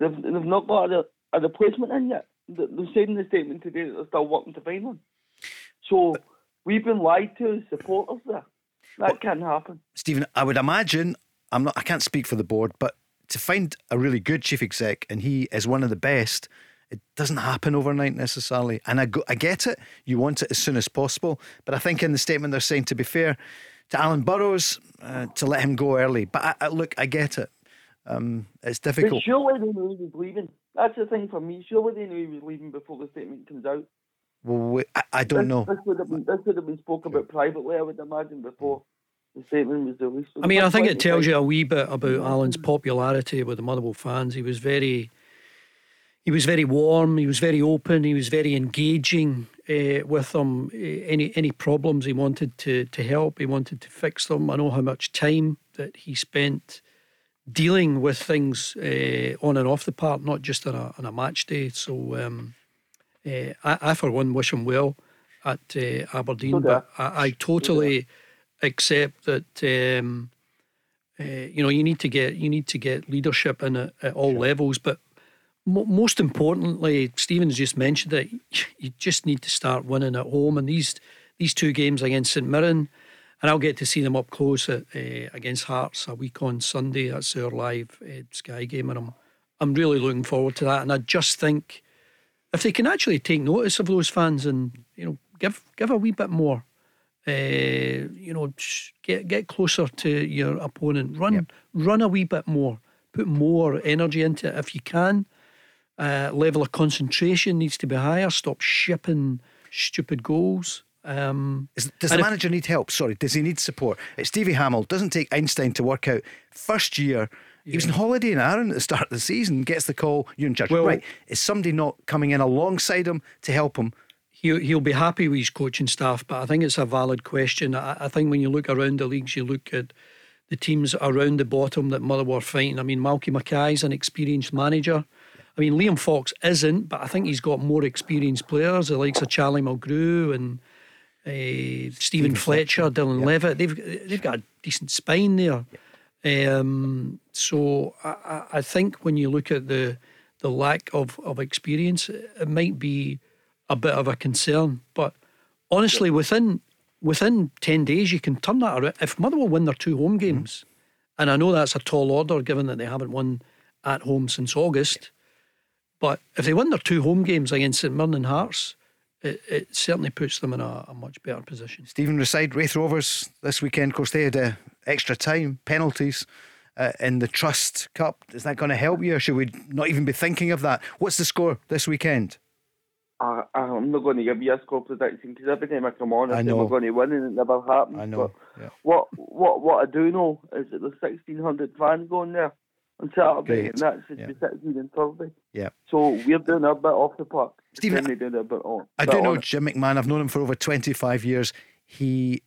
They've, they've not got a, a replacement in yet. They- They've said in the statement today that they're still working to find one. So we've been lied to as supporters there. That can't happen. Stephen, I would imagine I'm not. I can't speak for the board, but to find a really good chief exec and he is one of the best, it doesn't happen overnight necessarily. And I go, I get it. You want it as soon as possible, but I think in the statement they're saying, to be fair to Alan Burrows, uh, to let him go early. But I, I, look, I get it. Um, it's But difficult. surely they knew he was leaving. That's the thing for me. Surely they knew he was leaving before the statement comes out. Well, we, I, I don't this, know. This would have been this would have been spoken about privately, I would imagine, before the statement was released. So I mean, I think it tells you a wee bit about Alan's popularity with the Motherwell fans. He was very, he was very warm. He was very open. He was very engaging uh, with them. Eh, any any problems he wanted to to help. He wanted to fix them. I know how much time that he spent dealing with things uh, on and off the park, not just on a on a match day. So um, uh, I, I, for one, wish him well at uh, Aberdeen. I. but I, I totally accept that um, uh, you know you need to get you need to get leadership in at, at all levels, but most importantly, Stephen's just mentioned it. You just need to start winning at home, and these these two games against St Mirren, and I'll get to see them up close at, uh, against Hearts a week on Sunday. That's our live uh, Sky game, and I'm I'm really looking forward to that. And I just think if they can actually take notice of those fans and you know give give a wee bit more, uh, you know, get get closer to your opponent, run run a wee bit more, put more energy into it if you can. Uh, level of concentration needs to be higher. Stop shipping stupid goals. Um, Is, does the if- manager need help? Sorry, does he need support? It's Stevie Hamill. Doesn't take Einstein to work out. First year, he was on holiday in Aaron at the start of the season. Gets the call. You're in charge. Well- right? Is somebody not coming in alongside him to help him? he'll he'll be happy with his coaching staff, but I think it's a valid question. I, I think when you look around the leagues, you look at the teams around the bottom that Motherwell are fighting. I mean, Malky Mackay's an experienced manager. I mean, Liam Fox isn't, but I think he's got more experienced players, the likes of Charlie Mulgrew and uh, Stephen Fletcher, Dylan Levitt. They've they've got a decent spine there. Um, so I, I- think when you look at the the lack of, of experience, it might be a bit of a concern. But honestly, within within ten days, you can turn that around. If Motherwell win their two home games, and I know that's a tall order given that they haven't won at home since August, but if they win their two home games against St Mirren and Hearts, it, it certainly puts them in a, a much better position. Stephen Reside, Raith Rovers this weekend. Of course, they had uh, extra time penalties. Uh, in the Trust Cup, is that going to help you, or should we not even be thinking of that? What's the score this weekend? I, I'm not going to give you a score prediction because every time I come on, I, I say know. we're going to win and it never happens. I know. But Yeah. what what what I do know is that there's 1,600 fans going there on Saturday, Great. and that's just Yeah. be 16 and Thursday. Yeah. So we're doing a bit off the park. Stephen, they doing a bit on. I do know. Jim McMahon. I've known him for over 25 years. He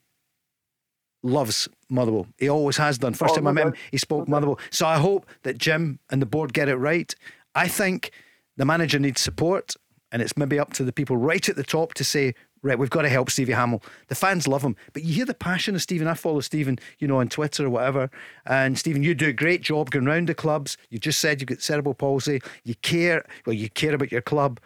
loves Motherwell. He always has done. First Oh, time I met him, he spoke Motherwell. So I hope that Jim and the board get it right. I think the manager needs support, and it's maybe up to the people right at the top to say, right, we've got to help Stevie Hamill. The fans love him. But you hear the passion of Stephen. I follow Stephen, you know, on Twitter or whatever. And Stephen, you do a great job going round the clubs. You just said you've got cerebral palsy. You care, well, you care about your club.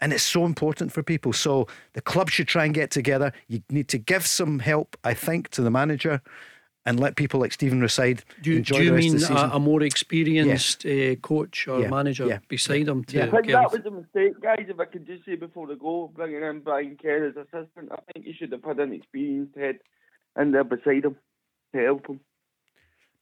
And it's so important for people. So the club should try and get together. You need to give some help, I think, to the manager and let people like Stephen Reside Do, you- enjoy do you the rest mean of the season. a, a more experienced uh, coach or Yeah, manager yeah, beside him to I think that was a mistake, guys. If I could just say before the goal, bringing in Brian Kerr as assistant, I think you should have had an experienced head in there beside him to help him.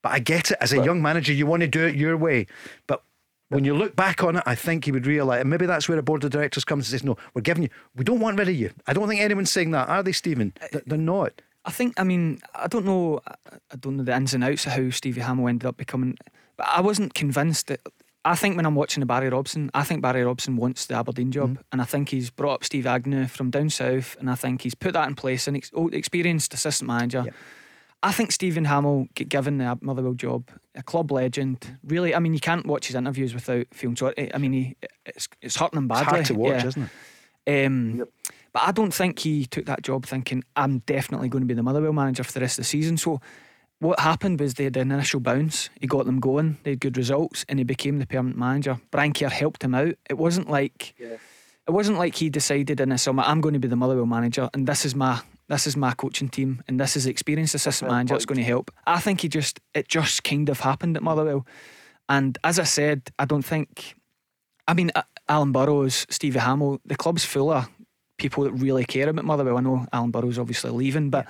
But I get it. As a young manager, you want to do it your way. But when you look back on it, I think he would realise, and maybe that's where a board of directors comes and says, no, we're giving you, we don't want rid of you. I don't think anyone's saying that, are they, Stephen? They're not. I think, I mean, I don't know, I- don't know the ins and outs of how Stevie Hamill ended up becoming, but I wasn't convinced that. I think when I'm watching the Barry Robson, I think Barry Robson wants the Aberdeen job, and I think he's brought up Steve Agnew from down south, and I think he's put that in place. An ex- old experienced assistant manager. I think Stephen Hamill get given the Motherwell job, a club legend. Really, I mean, you can't watch his interviews without feeling sorry. I mean, he, it's it's hurting him It's badly. hard to watch, yeah. isn't it? Um, But I don't think he took that job thinking I'm definitely going to be the Motherwell manager for the rest of the season. So what happened was they had an initial bounce. He got them going. They had good results, and he became the permanent manager. Brian Kerr helped him out. It wasn't like it wasn't like he decided in the summer I'm going to be the Motherwell manager, and this is my this is my coaching team, and this is the experienced assistant manager that's going to help. I think he just it just kind of happened at Motherwell, and as I said, I don't think. I mean, Alan Burrows, Stevie Hamill, the club's full of people that really care about Motherwell. I know Alan Burrows obviously leaving, but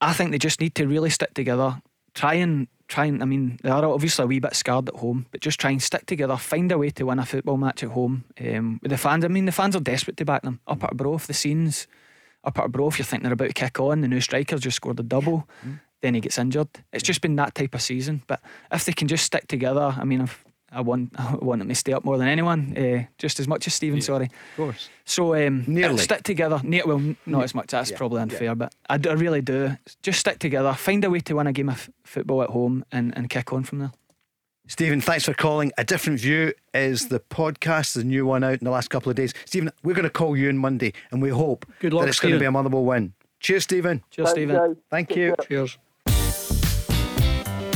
I think they just need to really stick together. Try and try and I mean they are obviously a wee bit scarred at home, but just try and stick together. Find a way to win a football match at home um, with the fans. I mean the fans are desperate to back them. Up at Broth, the scenes up at Bro, if you're thinking they're about to kick on. The new striker's just scored a double. Then he gets injured. It's just been that type of season. But if they can just stick together, I mean, if I want, I want them to stay up more than anyone, uh, just as much as Stephen. Sorry. Of course. So um, Nearly. stick together. Ne- well, n- not as much. That's Yeah, probably unfair, but I, d- I really do. Just stick together. Find a way to win a game of f- football at home and, and kick on from there. Stephen, thanks for calling. A Different View is the podcast, the new one out in the last couple of days. Stephen, we're going to call you on Monday and we hope Good luck, that it's going to be a Motherwell win. Cheers, Stephen. Cheers, Stephen. Thank you. Cheers.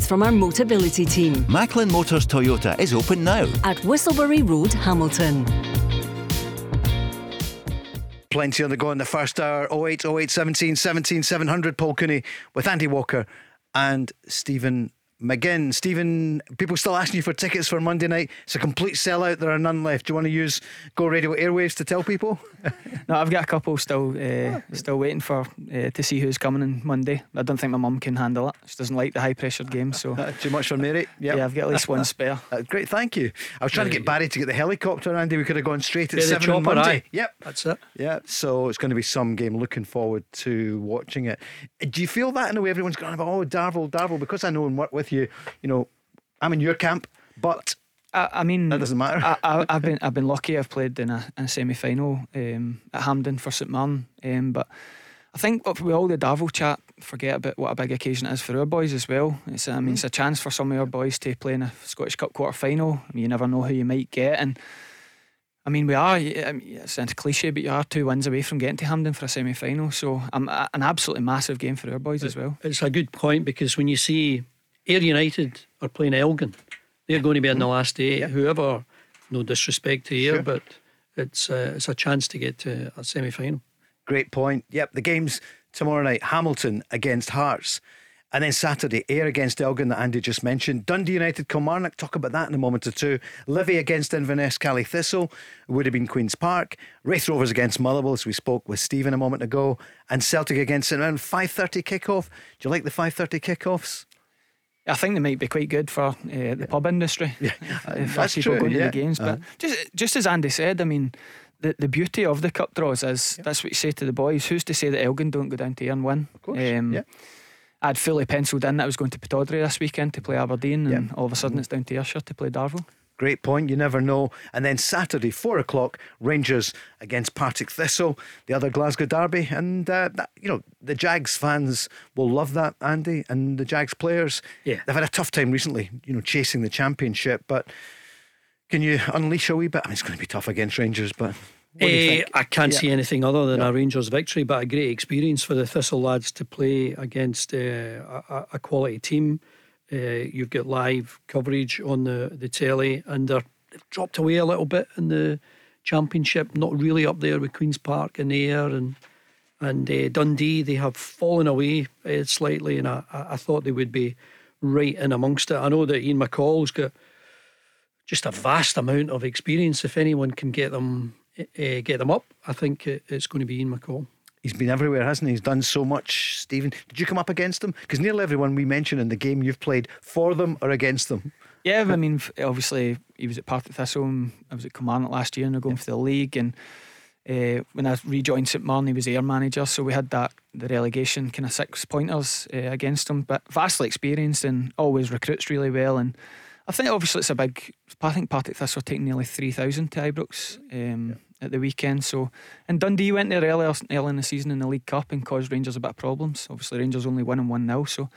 from our Motability team Macklin Motors Toyota is open now. at Whistleberry Road, Hamilton. Plenty on the go in the first hour. 08, 08, 17, 17, 700. Paul Cooney with Andy Walker and Stephen McGinn. Stephen, people still asking you for tickets for Monday night. It's a complete sellout. There are none left. Do you want to use Go Radio Airwaves to tell people? No, I've got a couple still uh, still waiting for uh, to see who's coming on Monday. I don't think my mum can handle it. She doesn't like the high pressured games, so Too much for Mary? Yep. yeah, I've got at least one spare. Uh, great, thank you. I was trying to get Barry to get the helicopter, Andy. We could have gone straight at Yeah, the seven on chopper, Monday. aye. Yep. That's it. Yeah, so it's going to be some game. Looking forward to watching it. Do you feel that in a way everyone's going about, oh, Darvel, Darvel, because I know and work with you, you know, I'm in your camp, but I, I mean, That doesn't matter. I, I, I've been I've been lucky. I've played in a, in a semi final um, at Hampden for St Mirren, um, but I think with all the Darvel chat, forget about what a big occasion it is for our boys as well. It's I mean it's a chance for some of our boys to play in a Scottish Cup quarter final. I mean, you never know who you might get, and I mean we are. I mean, it sounds cliche, but you are two wins away from getting to Hampden for a semi final. So um, an absolutely massive game for our boys as well. It's a good point because when you see Ayr United are playing Elgin, they're going to be in the last eight. Whoever, no disrespect to Ayr, Sure. but it's uh, it's a chance to get to a semi final. great point. Yep, the game's tomorrow night Hamilton against Hearts. And then Saturday, Air against Elgin that Andy just mentioned. Dundee United, Kilmarnock, talk about that in a moment or two. Livy against Inverness, Caley Thistle, would have been Queen's Park. Raith Rovers against Motherwell, as we spoke with Stephen a moment ago. And Celtic against St Mirren, 5.30 kickoff. Do you like the 5.30 kickoffs? I think they might be quite good for uh, the pub industry. Yeah, for That's people true, going to yeah. the games. But Uh-huh. just just as Andy said, I mean, the, the beauty of the cup draws is that's what you say to the boys. Who's to say that Elgin don't go down to Ayr and win? Of course, Um, yeah. I'd fully penciled in that I was going to Pittodrie this weekend to play Aberdeen, and all of a sudden it's down to Ayrshire to play Darvel. Great point. You never know. And then Saturday, four o'clock, Rangers against Partick Thistle, the other Glasgow derby, and uh, that, you know the Jags fans will love that, Andy, and the Jags players. Yeah. they've had a tough time recently, you know, chasing the championship. But can you unleash a wee bit? I mean, it's going to be tough against Rangers, but what do you think? I can't Yeah. see anything other than a Rangers victory, but a great experience for the Thistle lads to play against uh, a- a quality team. Uh, you've got live coverage on the, the telly, and they're, they've dropped away a little bit in the championship, not really up there with Queen's Park and Ayr and and uh, Dundee. They have fallen away uh, slightly, and I, I thought they would be right in amongst it. I know that Ian McCall's got just a vast amount of experience. If anyone can get them uh, get them up, I think it's going to be Ian McCall. He's been everywhere, hasn't he? He's done so much, Stephen. Did you come up against him? Because nearly everyone we mention in the game you've played for them or against them. Yeah, I mean, obviously he was at Partick Thistle, and I was at Kilmarnock last year, and they're going for the league. And uh, when I rejoined St Mirren, he was Ayr manager, so we had that the relegation kind of six pointers uh, against him. But vastly experienced and always recruits really well. And I think obviously it's a big. I think Partick Thistle taking nearly three thousand to Ibrox um, at the weekend. So and Dundee went there earlier early in the season in the League Cup and caused Rangers a bit of problems. Obviously Rangers only winning one now, so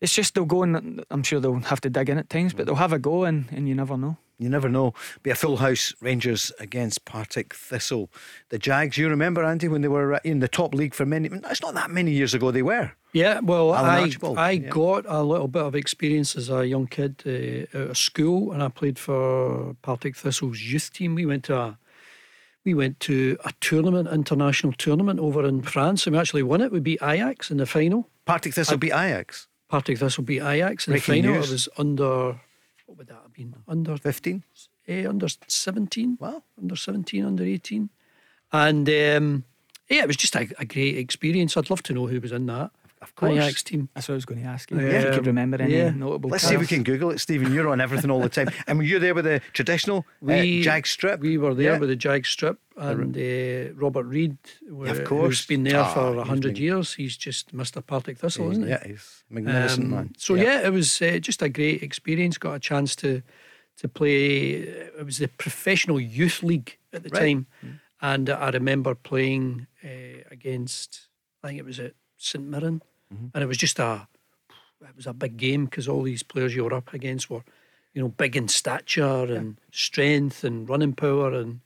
it's just they'll go and I'm sure they'll have to dig in at times, but they'll have a go and, and you never know. You never know. Be a full house Rangers against Partick Thistle. The Jags, you remember, Andy, when they were in the top league for many, it's not that many years ago they were. Yeah, well, Alan I Archibald, I yeah. got a little bit of experience as a young kid uh, out of school, and I played for Partick Thistle's youth team. We went to a we went to a tournament, international tournament over in France, and we actually won it. We beat Ajax in the final. Partick Thistle beat Ajax. Partick Thistle beat Ajax in Breaking the final. news. It was under what would that have been? Under 15? eh, under seventeen. Wow. Under seventeen, under eighteen, and um, yeah, it was just a, a great experience. I'd love to know who was in that. Of course. Ajax team. That's what I was going to ask you. Yeah. if you could remember any Yeah. notable. Let's see if we can Google it, Stephen. You're on everything all the time. And were you there with the traditional We- uh, jag strip? We were there Yeah. with the Jag Strip and uh, Robert Reed, wh- of course. who's been there Ah, for he's a hundred been- years. He's just Mr. Partick Thistle, isn't he? Yeah, he's a magnificent Um, man. So yeah, it was uh, just a great experience. Got a chance to to play. It was the professional youth league at the Right. time, and I remember playing uh, against. I think it was at St Mirren, Mm-hmm. and it was just a. It was a big game because all these players you were up against were, you know, big in stature and strength and running power and.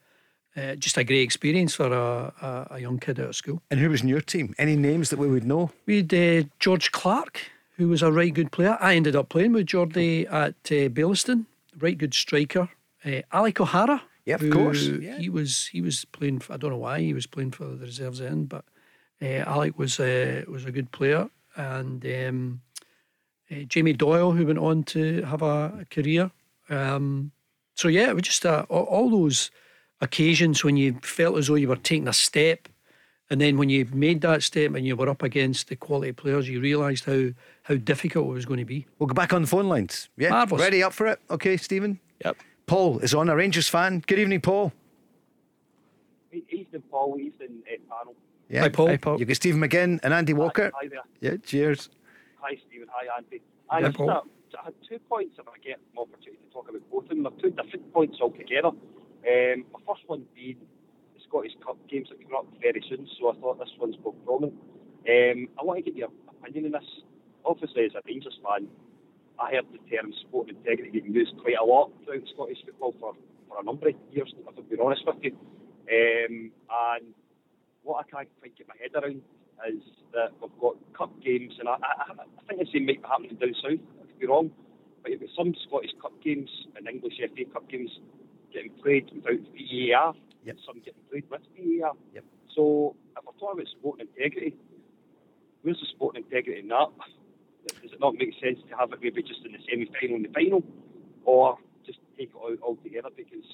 Uh, just a great experience for a, a, a young kid out of school. And who was in your team? Any names that we would know? We had uh, George Clark, who was a right good player. I ended up playing with Geordie at uh, right good striker. Uh, Alec O'Hara. Yeah, of course, yeah. He was he was playing. For, I don't know why he was playing for the reserves end, but uh, Alec was uh, was a good player, and um, uh, Jamie Doyle, who went on to have a, a career. Um, so yeah, it was just uh, all, all those occasions when you felt as though you were taking a step and then when you made that step and you were up against the quality players, you realised how, how difficult it was going to be. We'll go back on the phone lines. Yeah, Marvellous. ready up for it? Okay, Stephen. Yep. Paul is on a Rangers fan. Good evening, Paul. Evening, Paul. Evening, uh, panel. Yeah, Hi, Paul. Hi, Paul. You got Stephen McGinn and Andy Walker. Hi there. Yeah, cheers. Hi, Stephen. Hi, Andy. I, Yeah, just, Paul. uh, I had two points if I get an opportunity to talk about both of them. They're two different points altogether. Um, my first one being the Scottish Cup games that come up very soon, so I thought this one's more prominent. Um, I want to get your opinion on this. Obviously, as a Rangers fan, I heard the term sport integrity being used quite a lot throughout Scottish football for, for a number of years, if I'm being honest with you. Um, and what I can't quite get my head around is that we've got cup games, and I, I, I think the same might be happening down south. I could be wrong, but you've got some Scottish Cup games and English FA Cup games getting played without VAR. Yep. Some getting played with VAR. Yep. So if we're talking about sporting integrity, where's the sporting integrity in that? Does it not make sense to have it maybe just in the semi-final and the final, or just take it out altogether? Because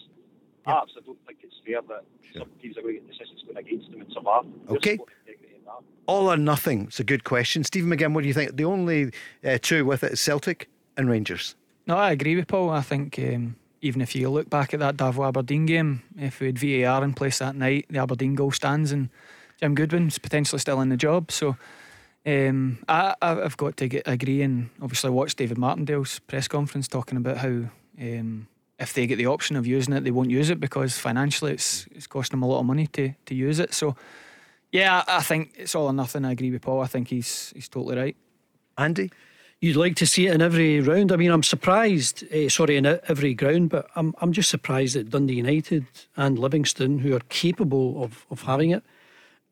perhaps I don't think it's fair that some teams are going to get decisions going against them and some are. Okay. sporting integrity in that? All or nothing. It's a good question. Stephen McGinn, what do you think? The only uh, two with it is Celtic and Rangers. No, I agree with Paul. I think um, even if you look back at that Darvel Aberdeen game, if we had VAR in place that night, the Aberdeen goal stands and Jim Goodwin's potentially still in the job. So um, I, I- I've got to get, agree and obviously watch David Martindale's press conference talking about how um, if they get the option of using it, they won't use it because financially it's, it's costing them a lot of money to, to use it. So yeah, I I think it's all or nothing. I agree with Paul. I think he's he's totally right. Andy? You'd like to see it in every round. I mean, I'm surprised, eh, sorry, in every ground, but I'm, I'm just surprised that Dundee United and Livingston, who are capable of, of having it,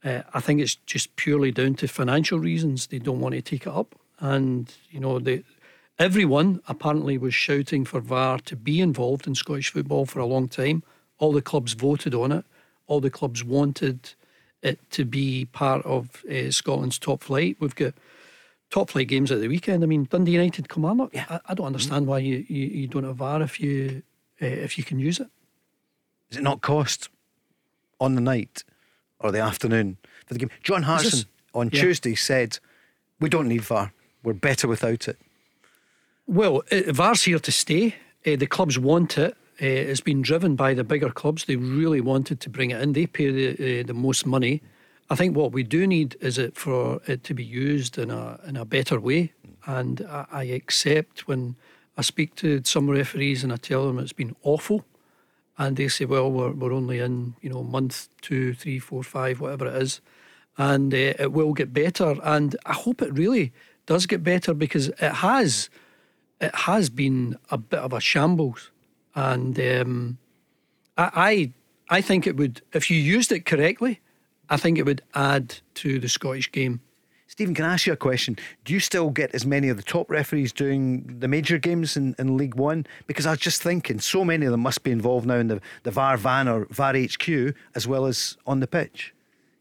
uh, I think it's just purely down to financial reasons. They don't want to take it up. And, you know, they, everyone apparently was shouting for VAR to be involved in Scottish football for a long time. All the clubs voted on it, all the clubs wanted it to be part of uh, Scotland's top flight. We've got top flight games at the weekend. I mean, Dundee United, Kilmarnock. I, I don't understand why you, you, you don't have VAR if you uh, if you can use it. Is it not cost on the night or the afternoon for the game? John this- Harrison on Yeah. Tuesday said, We don't need VAR. We're better without it. Well, VAR's here to stay. Uh, the clubs want it. Uh, it's been driven by the bigger clubs. They really wanted to bring it in. They pay the, uh, the most money. I think what we do need is it for it to be used in a in a better way. And I, I accept when I speak to some referees and I tell them it's been awful, and they say, "Well, we're we're only in you know month two, three, four, five, whatever it is, and uh, it will get better." And I hope it really does get better because it has it has been a bit of a shambles, and um, I, I I think it would if you used it correctly, I think it would add to the Scottish game. Stephen, can I ask you a question? Do you still get as many of the top referees doing the major games in, in League One? Because I was just thinking, so many of them must be involved now in the, the VAR van or VAR HQ as well as on the pitch.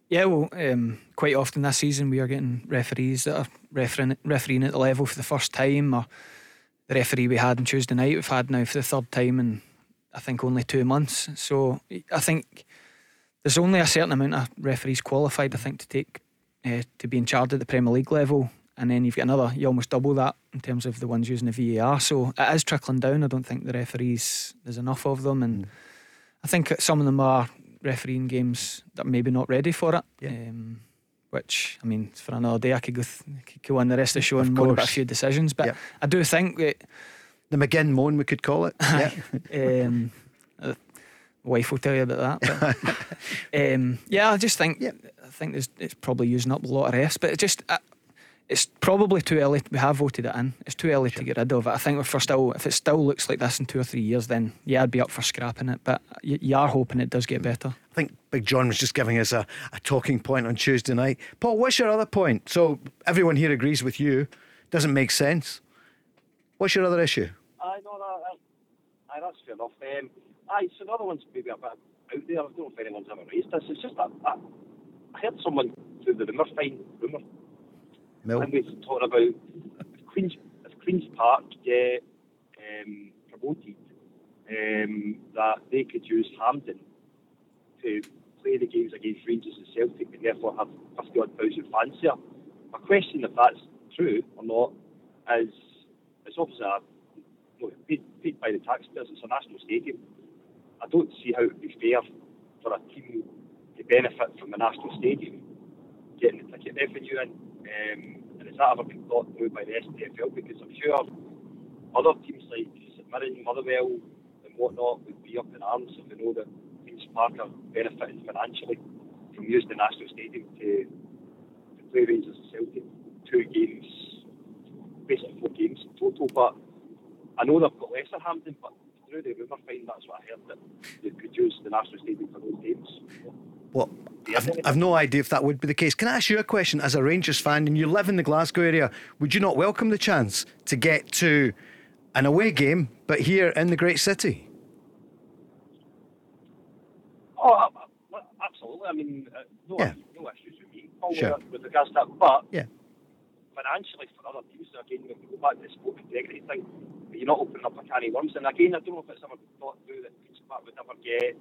Yeah, well, um, quite often this season we are getting referees that are refereeing, refereeing at the level for the first time, or the referee we had on Tuesday night we've had now for the third time in I think only two months. So I think there's only a certain amount of referees qualified, I think, to take uh, to in charge at the Premier League level, and then you've got another, you almost double that in terms of the ones using the VAR. So it is trickling down. I don't think the referees, there's enough of them, and I think some of them are refereeing games that are maybe not ready for it. Um, which I mean, for another day, I could go, th- go on the rest of the show and moan about a few decisions. But I do think that the McGinn moan, we could call it. Yeah. um, uh, wife will tell you about that. But, um, yeah, I just think I think there's, it's probably using up a lot of rest, but it just it's probably too early. We have voted it in. It's too early to get rid of it. I think if we're still if it still looks like this in two or three years, then yeah, I'd be up for scrapping it. But you, you are hoping it does get better. I think Big John was just giving us a, a talking point on Tuesday night. Paul, what's your other point? So everyone here agrees with you. Doesn't make sense. What's your other issue? Aye, no, that, that, aye, that's fair enough. Um, aye, so the other one's maybe a bit out there. I don't know if anyone's ever raised this. It's just that, that I heard someone through the rumour find rumour Mill. when we were talking about if Queens if Queens Park get um, promoted, um, that they could use Hampden to play the games against Rangers and Celtic and therefore have fifty odd thousand fans there. My question, if that's true or not, is it's obviously a, know, paid, paid by the taxpayers. It's a national stadium. I don't see how it would be fair for a team to benefit from the national stadium getting the ticket revenue in. Um, and has that ever been thought through by the SPFL? Because I'm sure other teams like St Mirren, Motherwell, and whatnot would be up in arms if they know that Queen's Park are benefiting financially from using the national stadium to, to play Rangers and Celtic. Two games, basically four games in total. But I know they've got lesser Hampden, but through the rumour find, that's what I heard that they could use the national stadium for those games. Well, I've, I've no idea if that would be the case. Can I ask you a question as a Rangers fan and you live in the Glasgow area? Would you not welcome the chance to get to an away game, but here in the great city? Oh, absolutely. I mean, uh, no, Yeah. no issues with me Sure. with, regards to that. But Yeah. financially, for other teams, again, when we go back to the sport integrity thing, you're not opening up a can of worms. And again, I don't know if it's ever thought through that Queen's Park would never get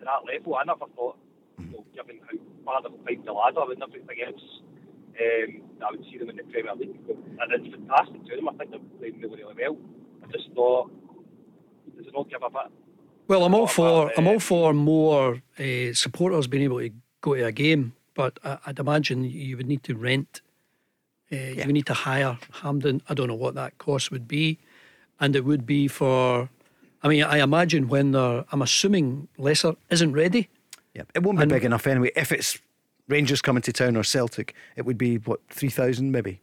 to that level. I never thought, you know, given how far they've climbed the ladder and everything else, um, I would see them in the Premier League. And it's fantastic to them. I think they're playing really, really well. I just thought, does it not give a bit? Well, I'm all for I'm all for more uh, supporters being able to go to a game, but I, I'd imagine you would need to rent. Uh, You would need to hire Hampden. I don't know what that cost would be, and it would be for. I mean, I imagine when they're. I'm assuming Lesser isn't ready. Yeah, it won't be big enough anyway. If it's Rangers coming to town or Celtic, it would be what three thousand maybe.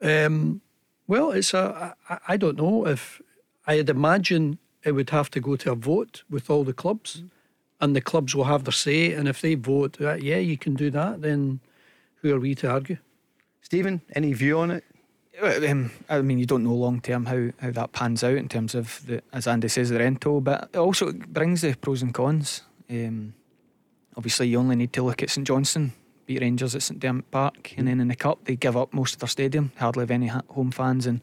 Um, well, it's a. I, I don't know if I'd imagine it would have to go to a vote with all the clubs, and the clubs will have their say. And if they vote, uh, yeah, you can do that, then who are we to argue? Stephen, any view on it? Um, I mean, you don't know long term how, how that pans out in terms of the, as Andy says, the rental, but it also brings the pros and cons. Um, obviously, you only need to look at St Johnstone beat Rangers at McDiarmid Park, and then in the cup they give up most of their stadium, hardly have any home fans, and,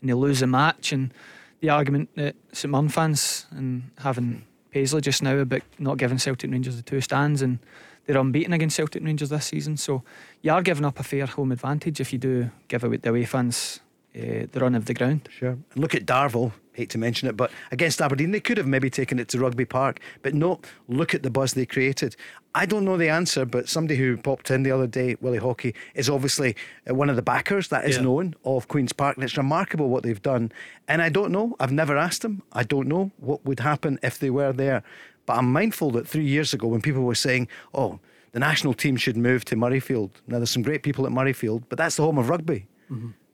and they lose the match. And the argument that St Mirren fans and having Paisley just now about not giving Celtic Rangers the two stands and they're unbeaten against Celtic Rangers this season. So you are giving up a fair home advantage if you do give away the away fans uh, the run of the ground. Sure. Look at Darvel. Hate to mention it, but against Aberdeen, they could have maybe taken it to Rugby Park. But no, look at the buzz they created. I don't know the answer, but somebody who popped in the other day, Willie Haughey, is obviously uh, one of the backers that is Yeah. known of Queen's Park, and it's remarkable what they've done. And I don't know. I've never asked them. I don't know what would happen if they were there. But I'm mindful that three years ago, when people were saying, "Oh, the national team should move to Murrayfield," now there's some great people at Murrayfield, but that's the home of rugby.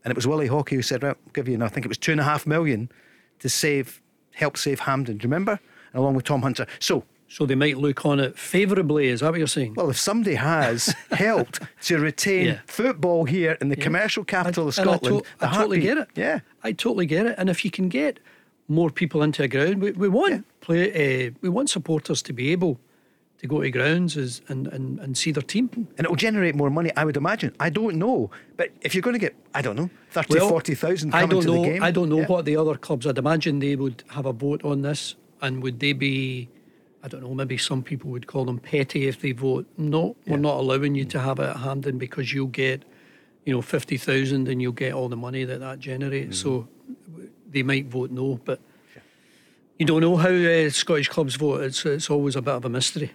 And it was Willie Haughey who said, right, I'll give you, I think it was two and a half million to save, help save Hampden. Do you remember? And along with Tom Hunter. So, So they might look on it favourably. Is that what you're saying? well, if somebody has helped to retain Yeah. football here in the commercial capital of And I Scotland, to- I totally get it. Yeah. I totally get it. And if you can get more people into a ground, we, we want play. Uh, we want supporters to be able to go to grounds as, and, and and see their team. And it will generate more money, I would imagine. I don't know. But if you're going to get, I don't know, 30, 40,000 I don't to know. the game. I don't know yeah. what the other clubs. I'd imagine they would have a vote on this, and would they be I don't know, maybe some people would call them petty if they vote. No, we're not allowing you to have it at Hampden because you'll get, you know, 50,000 and you'll get all the money that that generates. So they might vote no, but you don't know how uh, Scottish clubs vote. It's, it's always a bit of a mystery.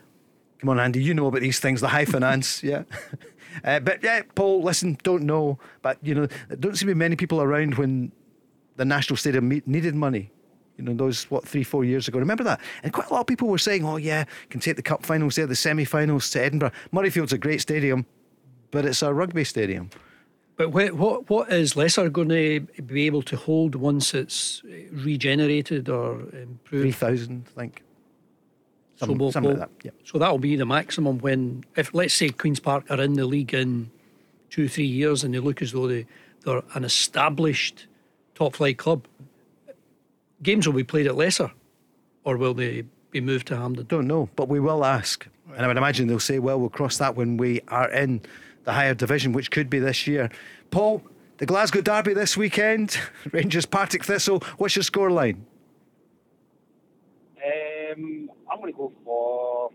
Come on, Andy, you know about these things, the high finance, yeah. Uh, but yeah, Paul, listen, don't know, but you know, there don't seem to be many people around when the National Stadium needed money. You know, those what three, four years ago. Remember that? And quite a lot of people were saying, "Oh yeah, can take the cup finals there, the semi-finals to Edinburgh." Murrayfield's a great stadium, but it's a rugby stadium. But what, what, what is Lesser going to be able to hold once it's regenerated or improved? Three thousand, I think. So Something, we'll- something we'll- like that. Yeah. So that'll be the maximum when, if let's say Queens Park are in the league in two, three years and they look as though they, they're an established top flight club, games will be played at Lesser or will they be moved to Hampden? Don't know, but we will ask. And I would imagine they'll say, well, we'll cross that when we are in the higher division, which could be this year. Paul, the Glasgow Derby this weekend, Rangers Partick Thistle. What's your scoreline? Um, I'm going to go for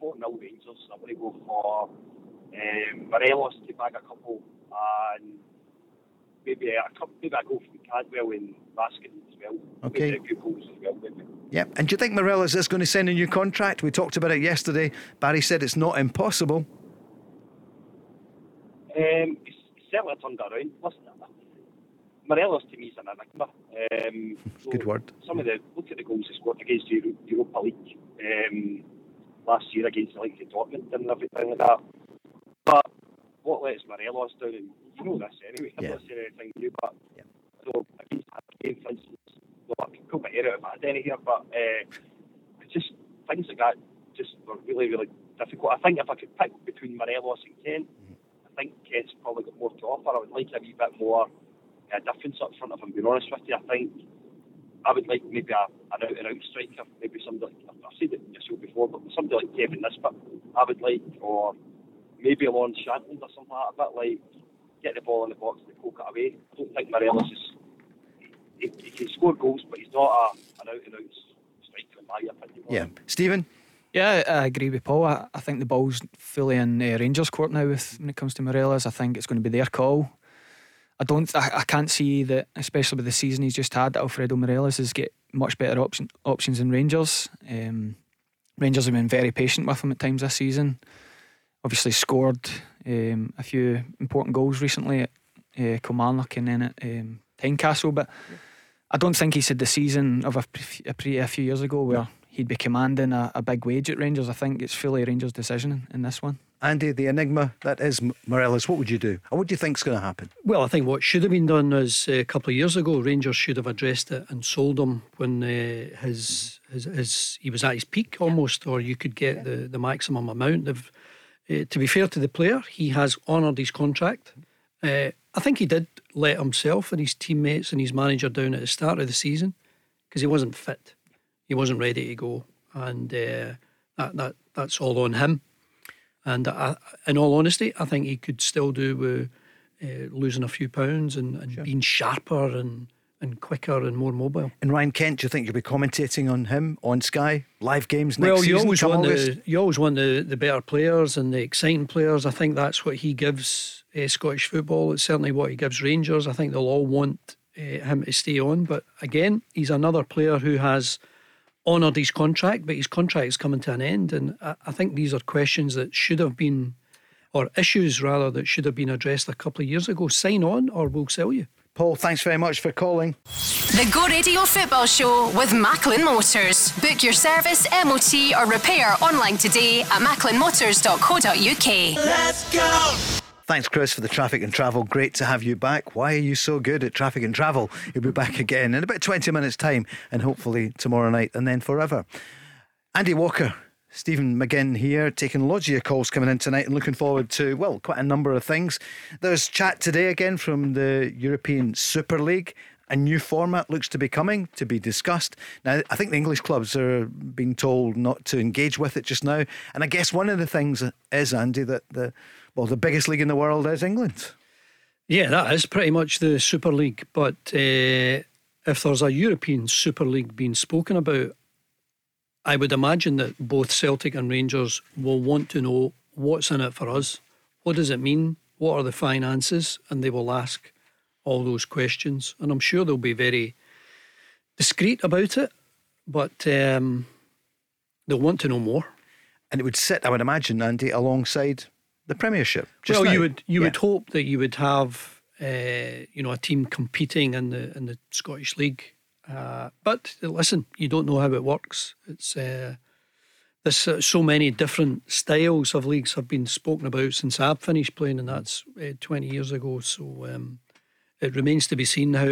4 0 Rangers. I'm going to go for um, Morelos to bag a couple and maybe a couple, maybe I go from Cantwell and Baskin as well. Okay. Maybe a few goals as well, maybe. Yep. And do you think Morelos is going to sign a new contract? We talked about it yesterday. Barry said it's not impossible. Um, he's certainly turned around. Listen, Morelos to me is an enigma. Um, so Good word. Some of the look at the goals he scored against Euro, Europa League um, last year against the likes of Dortmund and everything like that. But what lets Morelos down, and you know this anyway. I'm Yeah. not saying anything new, but yeah. so against game, for instance, well, I can pull my hair out of my head here, but uh, it's just things like that just were really, really difficult. I think if I could pick between Morelos and Kent, I think Kent's probably got more to offer. I would like a wee bit more uh, difference up front, if I'm being honest with you. I think I would like maybe a, an out and out striker, maybe somebody like, I've said it in your show before, but somebody like Kevin Nisbet, I would like, or maybe Lawrence Shankland or something like that, a bit like get the ball in the box and poke it away. I don't think Morelos is. He, he can score goals, but he's not a, an out and out striker, in my opinion. Yeah. Stephen? Yeah, I agree with Paul. I, I think the ball's fully in uh, Rangers' court now. With when it comes to Morelos, I think it's going to be their call. I don't. I, I can't see that, especially with the season he's just had. That Alfredo Morelos has get much better option, options than Rangers. Um, Rangers have been very patient with him at times this season. Obviously scored um, a few important goals recently at uh, Kilmarnock and then at um, Tynecastle, but I don't think he's had the season of a, a, pre- a few years ago where he'd be commanding a, a big wage at Rangers. I think it's fully Rangers' decision in, in this one. Andy, the enigma that is M- Morelos, what would you do? Or what do you think's going to happen? Well, I think what should have been done is uh, a couple of years ago, Rangers should have addressed it and sold him when uh, his, his his he was at his peak almost, or you could get the, the maximum amount. Of, uh, to be fair to the player, he has honoured his contract. Uh, I think he did let himself and his teammates and his manager down at the start of the season because he wasn't fit, he wasn't ready to go, and uh, that that that's all on him. And I, in all honesty, I think he could still do with uh, losing a few pounds and, and being sharper and, and quicker and more mobile. And Ryan Kent, do you think you'll be commentating on him on Sky? Live games next well, you season? always want the you always want the, the better players and the exciting players. I think that's what he gives uh, Scottish football. It's certainly what he gives Rangers. I think they'll all want uh, him to stay on. But again, he's another player who has honoured his contract, but his contract is coming to an end. And I, I think these are questions that should have been, or issues rather, that should have been addressed a couple of years ago. Sign on, or we'll sell you. Paul, thanks very much for calling. The Go Radio Football Show with Macklin Motors. Book your service, MOT, or repair online today at macklinmotors.co.uk. Let's go. Thanks, Chris, for the traffic and travel. Great to have you back. Why are you so good at traffic and travel? You'll be back again in about 20 minutes' time and hopefully tomorrow night and then forever. Andy Walker, Stephen McGinn here, taking loads of your calls coming in tonight and looking forward to, well, quite a number of things. There's chat today again from the European Super League. A new format looks to be coming to be discussed. Now, I think the English clubs are being told not to engage with it just now. And I guess one of the things is, Andy, that the well, the biggest league in the world is England. Yeah, that is pretty much the Super League. But uh, if there's a European Super League being spoken about, I would imagine that both Celtic and Rangers will want to know what's in it for us. What does it mean? What are the finances? And they will ask all those questions. And I'm sure they'll be very discreet about it, but um, they'll want to know more. And it would sit, I would imagine, Andy, alongside the Premiership. just well, now. you would you Yeah. would hope that you would have uh, you know a team competing in the in the Scottish League. Uh, but listen, you don't know how it works. It's uh, there's uh, so many different styles of leagues have been spoken about since I've finished playing, and that's uh, 20 years ago. So um, it remains to be seen how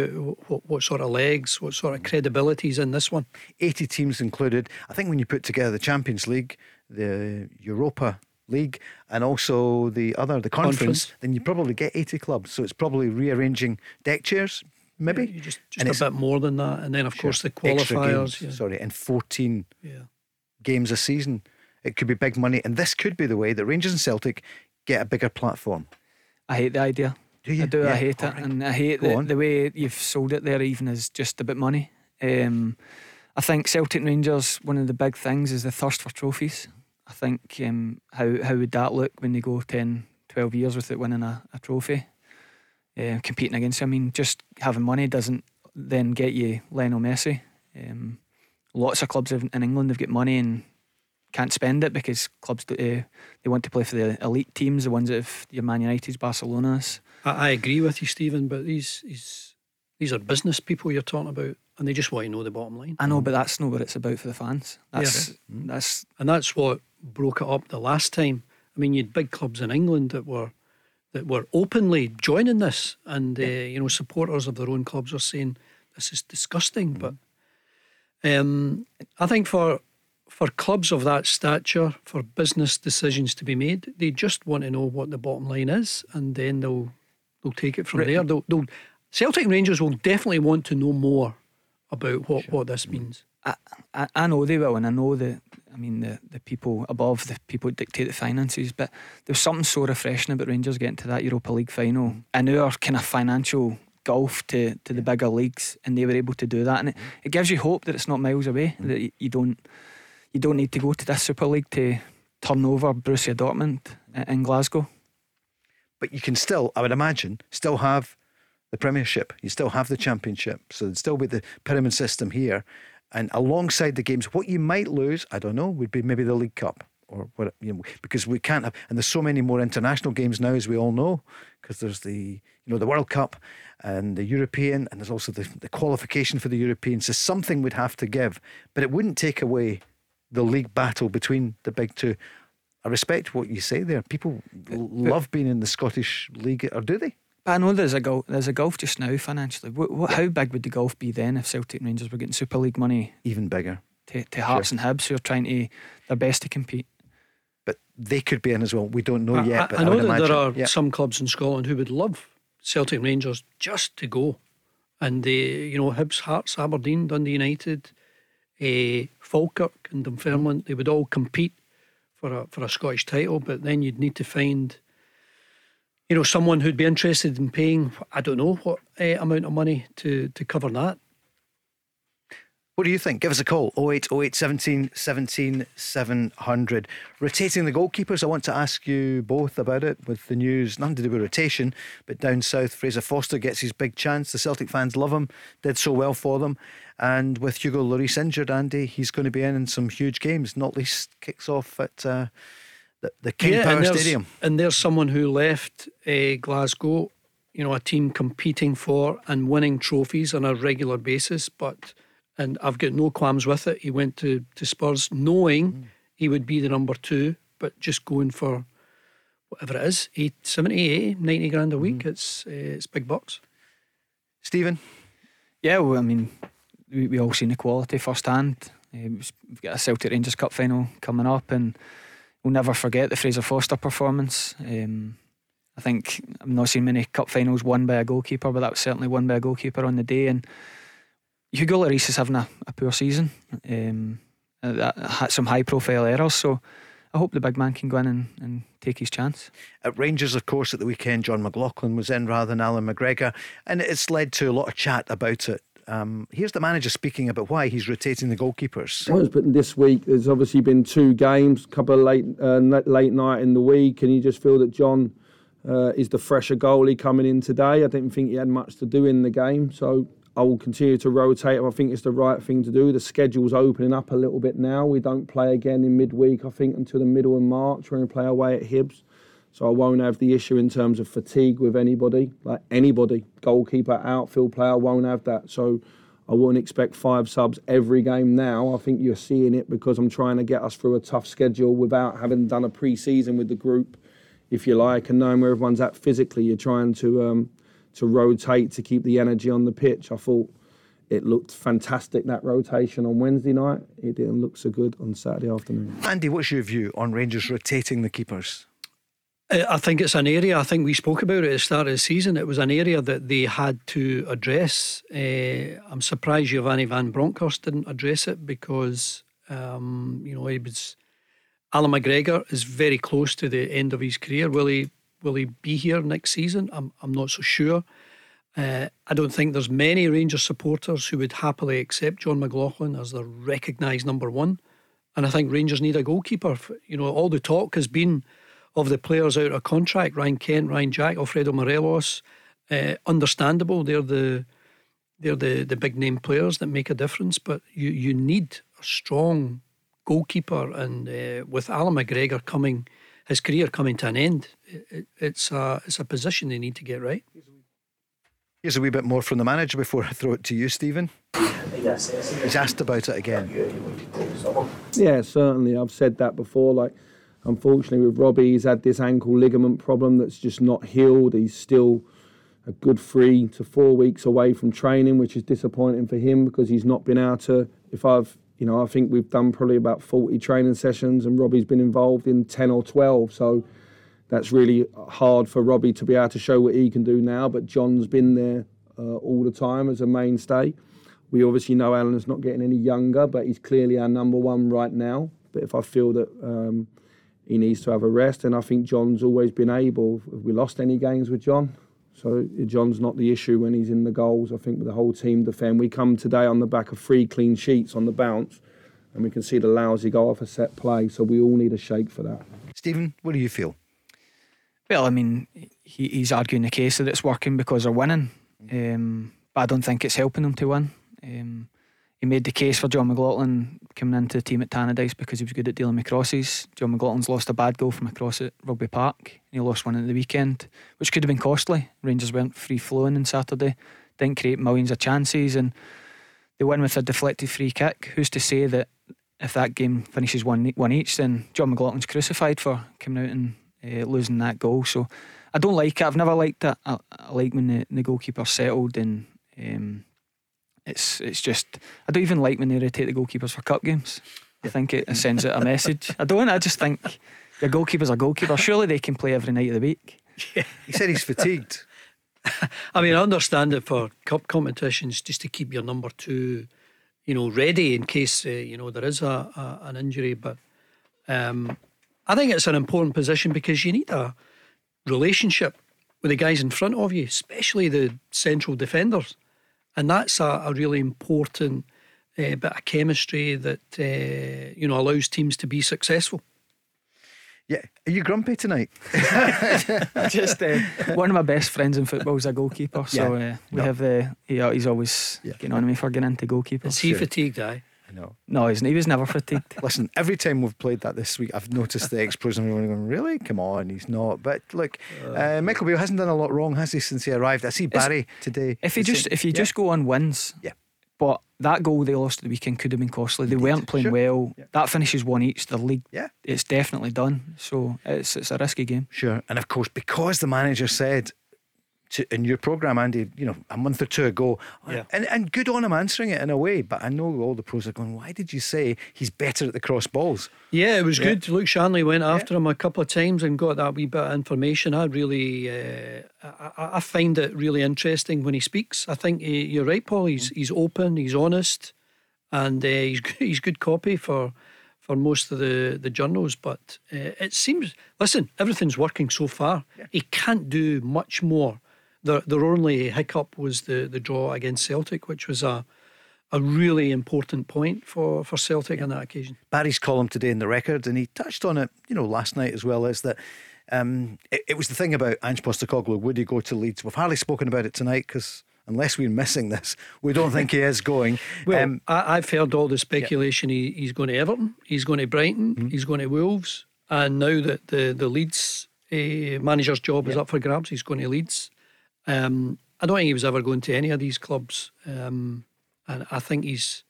what, what sort of legs, what sort of credibility is in this one. 80 teams included. I think when you put together the Champions League, the Europa League, and also the other, the conference, Conference. then you probably get 80 clubs. So it's probably rearranging deck chairs, maybe. just And just a bit more than that, and then of course the qualifiers. games, yeah. Sorry, and 14 Yeah. games a season. It could be big money. And this could be the way that Rangers and Celtic get a bigger platform. I hate the idea. Do you? I do. Yeah, I hate it, alright. and I hate Go the, on. the way you've sold it there. Even as just about money. Um, I think Celtic and Rangers. One of the big things is the thirst for trophies. I think um, how how would that look when they go 10, 12 years without winning a, a trophy, uh, competing against. I mean, just having money doesn't then get you Lionel Messi. Um, lots of clubs in in England have got money and can't spend it because clubs uh, they want to play for the elite teams, the ones that have your Man United's, Barcelona's. I, I agree with you, Stephen, but these these these are business people you're talking about, and they just want to know the bottom line. I know, but that's not what it's about for the fans. That's Yeah. that's and that's what broke it up the last time. I mean, you had big clubs in England that were that were openly joining this, and uh, you know, supporters of their own clubs are saying this is disgusting. But um, I think for for clubs of that stature, for business decisions to be made, they just want to know what the bottom line is, and then they'll they'll take it from Right. there. They'll, they'll Celtic Rangers will definitely want to know more about what, what this means. I, I, I know they will, and I know the. I mean, the, the people above, the people dictate the finances, but there's something so refreshing about Rangers getting to that Europa League final mm. and our kind of financial golf to, to the bigger leagues, and they were able to do that, and it, mm. it gives you hope that it's not miles away. Mm. That you, don't you don't need to go to this Super League to turn over Borussia Dortmund uh, in Glasgow. But you can still, I would imagine, still have the Premiership. You still have the Championship. So it'd still be the pyramid system here. And alongside the games, what you might lose, I don't know, would be maybe the League Cup or what, you know, because we can't have, and there's so many more international games now, as we all know, because there's the, you know, the World Cup and the European, and there's also the, the qualification for the European. So something would have to give, but it wouldn't take away the league battle between the big two. I respect what you say there. People l- love being in the Scottish League, or do they? But I know there's a golf, there's a golf just now financially. What, what, How big would the golf be then if Celtic and Rangers were getting Super League money? Even bigger. To, to Hearts and Hibs who are trying to their best to compete. But they could be in as well. We don't know I, yet. I- but I know would that imagine, there are yeah. some clubs in Scotland who would love Celtic and Rangers just to go, and they, you know, Hibs, Hearts, Aberdeen, Dundee United, uh, Falkirk, and Dunfermline, they would all compete for a for a Scottish title. But then you'd need to find, you know, someone who'd be interested in paying. I don't know what uh, amount of money to to cover that. What do you think? Give us a call 0808 17 17 700. Rotating the goalkeepers, I want to ask you both about it with the news, nothing to do with rotation, but down south, Fraser Forster gets his big chance. The Celtic fans love him, did so well for them. And with Hugo Lloris injured, Andy, he's going to be in in some huge games, not least kicks off at uh, the, the King Power and there's, Stadium. And there's someone who left uh, Glasgow, you know, a team competing for and winning trophies on a regular basis. But, and I've got no qualms with it. He went to, to Spurs knowing he would be the number two, but just going for whatever it is, eight, 70, 80, 90 grand a week. It's, uh, it's big bucks. Stephen? Yeah, well, I mean, we, we all seen the quality firsthand. Uh, we've got a Celtic Rangers Cup final coming up, and we'll never forget the Fraser Forster performance. Um, I think I've not seen many cup finals won by a goalkeeper, but that was certainly won by a goalkeeper on the day. And Hugo Lloris is having a, a poor season. Um, uh, had some high profile errors, so I hope the big man can go in and, and take his chance. At Rangers, of course, at the weekend, John McLaughlin was in rather than Alan McGregor, and it's led to a lot of chat about it Um, here's the manager speaking about why he's rotating the goalkeepers. Was putting this week. There's obviously been two games, a couple of late uh, late night in the week, and you just feel that John uh, is the fresher goalie coming in today. I didn't think he had much to do in the game, so I will continue to rotate. I think it's the right thing to do. The schedule's opening up a little bit now. We don't play again in midweek, I think, until the middle of March when we play away at Hibs. So I won't have the issue in terms of fatigue with anybody, like anybody, goalkeeper, outfield player, won't have that. So I wouldn't expect five subs every game now. I think you're seeing it because I'm trying to get us through a tough schedule without having done a pre-season with the group, if you like, and knowing where everyone's at physically. You're trying to um, to rotate to keep the energy on the pitch. I thought it looked fantastic that rotation on Wednesday night. It didn't look so good on Saturday afternoon. Andy, what's your view on Rangers rotating the keepers? Uh, I think it's an area, I think we spoke about it at the start of the season. It was an area that they had to address. Uh, I'm surprised Giovanni Van Bronckhorst didn't address it because, um, you know, he was. Alan McGregor is very close to the end of his career. Will he will he be here next season? I'm, I'm not so sure. Uh, I don't think there's many Rangers supporters who would happily accept John McLaughlin as their recognised number one. And I think Rangers need a goalkeeper. You know, all the talk has been of the players out of contract Ryan Kent, Ryan Jack, Alfredo Morelos. Uh, understandable, they're the they're the, the big name players that make a difference, but you, you need a strong goalkeeper. And uh, with Alan McGregor coming, his career coming to an end, it, it's, a, it's a position they need to get right. Here's a wee bit more from the manager before I throw it to you, Stephen. He's asked about it again. Yeah, certainly. I've said that before. Like, Unfortunately, with Robbie, he's had this ankle ligament problem that's just not healed. He's still a good three to four weeks away from training, which is disappointing for him because he's not been able to. If I've, you know, I think we've done probably about 40 training sessions and Robbie's been involved in 10 or 12. So that's really hard for Robbie to be able to show what he can do now. But John's been there uh, all the time as a mainstay. We obviously know Alan's not getting any younger, but he's clearly our number one right now. But if I feel that um, he needs to have a rest. And I think John's always been able. Have we lost any games with John? So John's not the issue when he's in the goals. I think with the whole team defend. We come today on the back of three clean sheets on the bounce, and we can see the lousy goal off a set play. So we all need a shake for that. Stephen, what do you feel? Well, I mean, he, he's arguing the case that it's working because they're winning, um, but I don't think it's helping them to win. Um, he made the case for John McLaughlin coming into the team at Tannadice because he was good at dealing with crosses. John McLaughlin's lost a bad goal from across at Rugby Park. and He lost one at the weekend, which could have been costly. Rangers weren't free flowing on Saturday, didn't create millions of chances, and they win with a deflected free kick. Who's to say that if that game finishes one one each, then John McLaughlin's crucified for coming out and uh, losing that goal. So I don't like it. I've never liked it. I, I like when the, the goalkeeper settled and. Um, it's it's just I don't even like when they rotate the goalkeepers for cup games. I think it sends out a message. I don't. I just think your goalkeeper's a goalkeeper. Surely they can play every night of the week. Yeah. He said he's fatigued. I mean, I understand it for cup competitions just to keep your number two, you know, ready in case uh, you know there is a, a an injury. But um, I think it's an important position because you need a relationship with the guys in front of you, especially the central defenders. And that's a, a really important uh, bit of chemistry that uh, you know allows teams to be successful. Yeah, are you grumpy tonight? Just uh, one of my best friends in football is a goalkeeper, so yeah. uh, we no. have the. Uh, he's always yeah. getting on me for getting into goalkeeper. Is he sure. fatigued? I. I know. No, he's, he was never fatigued. Listen, every time we've played that this week, I've noticed the ex pros and everyone going, really? Come on, he's not. But look, uh, Michael Beale hasn't done a lot wrong, has he, since he arrived? I see Barry today. If he just if you yeah. just go on wins, yeah. But that goal they lost at the weekend could have been costly. They Indeed. weren't playing sure. well. Yeah. That finishes one each. The league, yeah, it's definitely done. So it's it's a risky game. Sure, and of course because the manager said to, in your program, Andy, you know, a month or two ago, yeah. and and good on him answering it in a way. But I know all the pros are going, why did you say he's better at the cross balls? Yeah, it was yeah. good. Luke Shanley went after yeah. him a couple of times and got that wee bit of information. I really, uh, I, I, find it really interesting when he speaks. I think he, you're right, Paul. He's he's open, he's honest, and uh, he's he's good copy for for most of the, the journals, but uh, it seems, listen, everything's working so far. Yeah. He can't do much more their, their only hiccup was the, the draw against Celtic, which was a a really important point for, for Celtic on that occasion. Barry's column today in the record, and he touched on it, you know, last night as well, is that um, it, it, was the thing about Ange Postecoglou. Would he go to Leeds? We've hardly spoken about it tonight because unless we're missing this, we don't think he is going. well, um, I, have heard all the speculation. Yeah. He, he's going to Everton, he's going to Brighton, mm-hmm. he's going to Wolves, and now that the the Leeds uh, manager's job yeah. is up for grabs, he's going to Leeds. Um, I don't think he was ever going to any of these clubs. Um, and I think he's,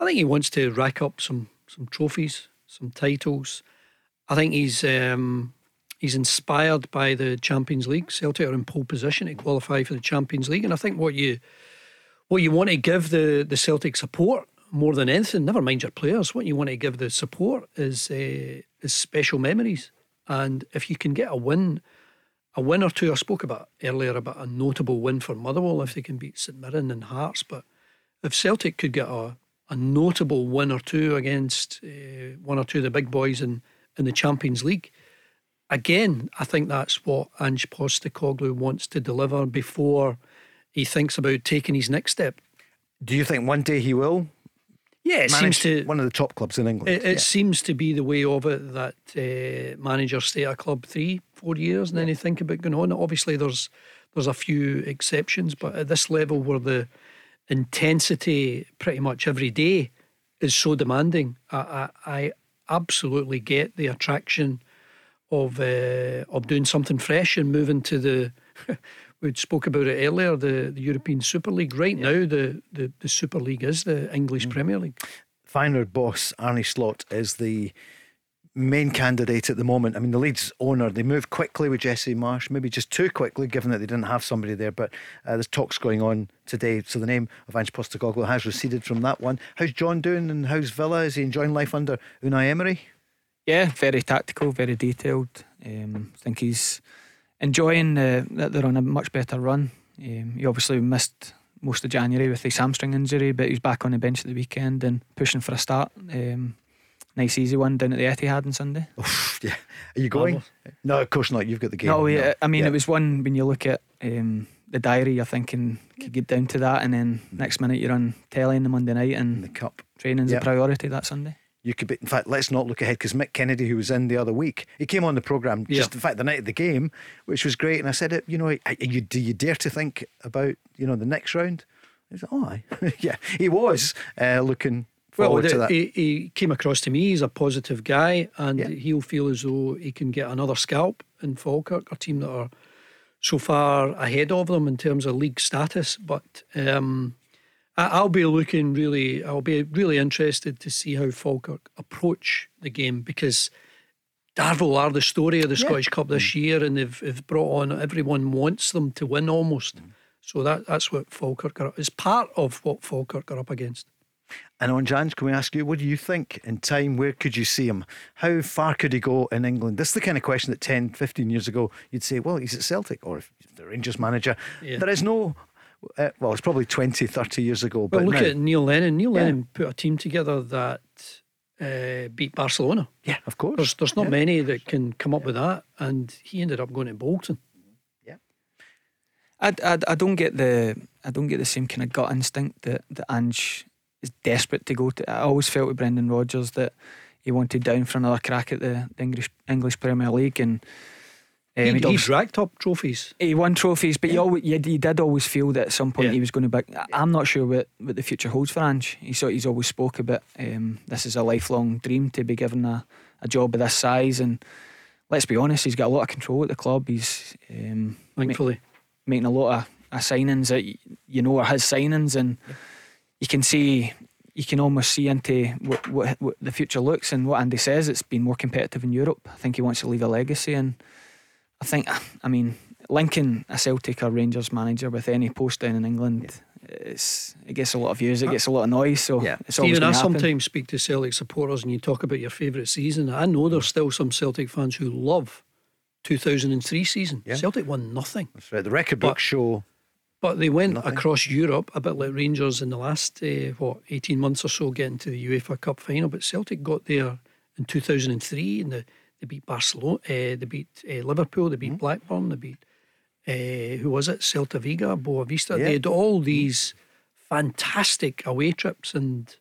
I think he wants to rack up some some trophies, some titles. I think he's um, he's inspired by the Champions League. Celtic are in pole position to qualify for the Champions League, and I think what you what you want to give the the Celtic support more than anything, never mind your players, what you want to give the support is uh, is special memories. And if you can get a win, a win or two, I spoke about earlier about a notable win for Motherwell if they can beat St Mirren and Hearts, but if Celtic could get a, a notable win or two against uh, one or two of the big boys in, in the Champions League, again, I think that's what Ange Postecoglou wants to deliver before he thinks about taking his next step. Do you think one day he will? Yeah, it seems to one of the top clubs in England. It, it yeah. seems to be the way of it that uh, managers stay at club three, four years, and yeah. then you think about going on. Obviously, there's there's a few exceptions, but at this level, where the intensity pretty much every day is so demanding. I, I, I absolutely get the attraction of uh, of doing something fresh and moving to the. we spoke about it earlier. The, the European Super League. Right yeah. now, the, the the Super League is the English mm. Premier League. Feyenoord boss Arne Slot is the main candidate at the moment. I mean, the Leeds owner, they moved quickly with Jesse Marsch, maybe just too quickly, given that they didn't have somebody there. But uh, there's talks going on today. So the name of Ange Postecoglou has receded from that one. How's John doing and how's Villa? Is he enjoying life under Unai Emery? Yeah, very tactical, very detailed. Um, I think he's enjoying uh, that they're on a much better run. Um, he obviously missed most of January with his hamstring injury, but he's back on the bench at the weekend and pushing for a start. Um, nice easy one down at the Etihad on Sunday. Oof, yeah, are you going? No, of course not. You've got the game. No, yeah. I mean, yeah. it was one when you look at um, the diary. You're thinking could get down to that, and then next minute you're on telly on the Monday night, and the cup training's yep. a priority that Sunday. You could be. In fact, let's not look ahead because Mick Kennedy, who was in the other week, he came on the program just in fact the night of the game, which was great. And I said, you know, you do you dare to think about you know the next round? He said, oh, yeah, he was uh, looking well, the, he, he, came across to me. He's a positive guy, and yeah. he'll feel as though he can get another scalp in Falkirk, a team that are so far ahead of them in terms of league status. But um, I, will be looking really, I'll be really interested to see how Falkirk approach the game because. Darvel are the story of the yeah. Scottish Cup this mm. year, and they've, they've, brought on everyone wants them to win almost. Mm. So that that's what Falkirk are, is part of what Falkirk are up against. And on Jan, can we ask you, what do you think in time? Where could you see him? How far could he go in England? This is the kind of question that 10, 15 years ago you'd say, well, he's at Celtic or if the Rangers manager. Yeah. There is no, uh, well, it's probably 20, 30 years ago. Well, but look now, at Neil Lennon. Neil yeah. Lennon put a team together that uh, beat Barcelona. Yeah, of course. There's, there's not yeah. many that can come up with that. And he ended up going to Bolton. Yeah. I, I, I don't get the I don't get the same kind of gut instinct that, that Ange is desperate to go to. I always felt with Brendan Rodgers that he wanted down for another crack at the English English Premier League and. Um, he, he's racked up trophies. He won trophies, but yeah. you, always, you, you, did always feel that at some point yeah. he was going to be. I'm not sure what, what the future holds for Ange. He's, he's always spoke about um, this is a lifelong dream to be given a, a job of this size. And let's be honest, he's got a lot of control at the club. He's um, thankfully ma- making a lot of, of, signings that you know are his signings, and yeah you can see you can almost see into what, what, what, the future looks and what Andy says. It's been more competitive in Europe. I think he wants to leave a legacy, and I think, I mean, linking a Celtic or Rangers manager with any post down in England, it's, it gets a lot of views, it gets a lot of noise. So, yeah. it's Stephen, I sometimes speak to Celtic supporters, and you talk about your favourite season. I know there's still some Celtic fans who love 2003 season. Yeah. Celtic won nothing. That's right. The record books show but they went Nothing. across Europe, a bit like Rangers in the last, uh, what, 18 months or so, getting to the UEFA Cup final. But Celtic got there in 2003 and the, they beat Barcelona, uh, they beat uh, Liverpool, they beat mm-hmm. Blackburn, they beat uh, who was it? Celta Vigo, Boavista. Yeah. They had all these fantastic away trips and.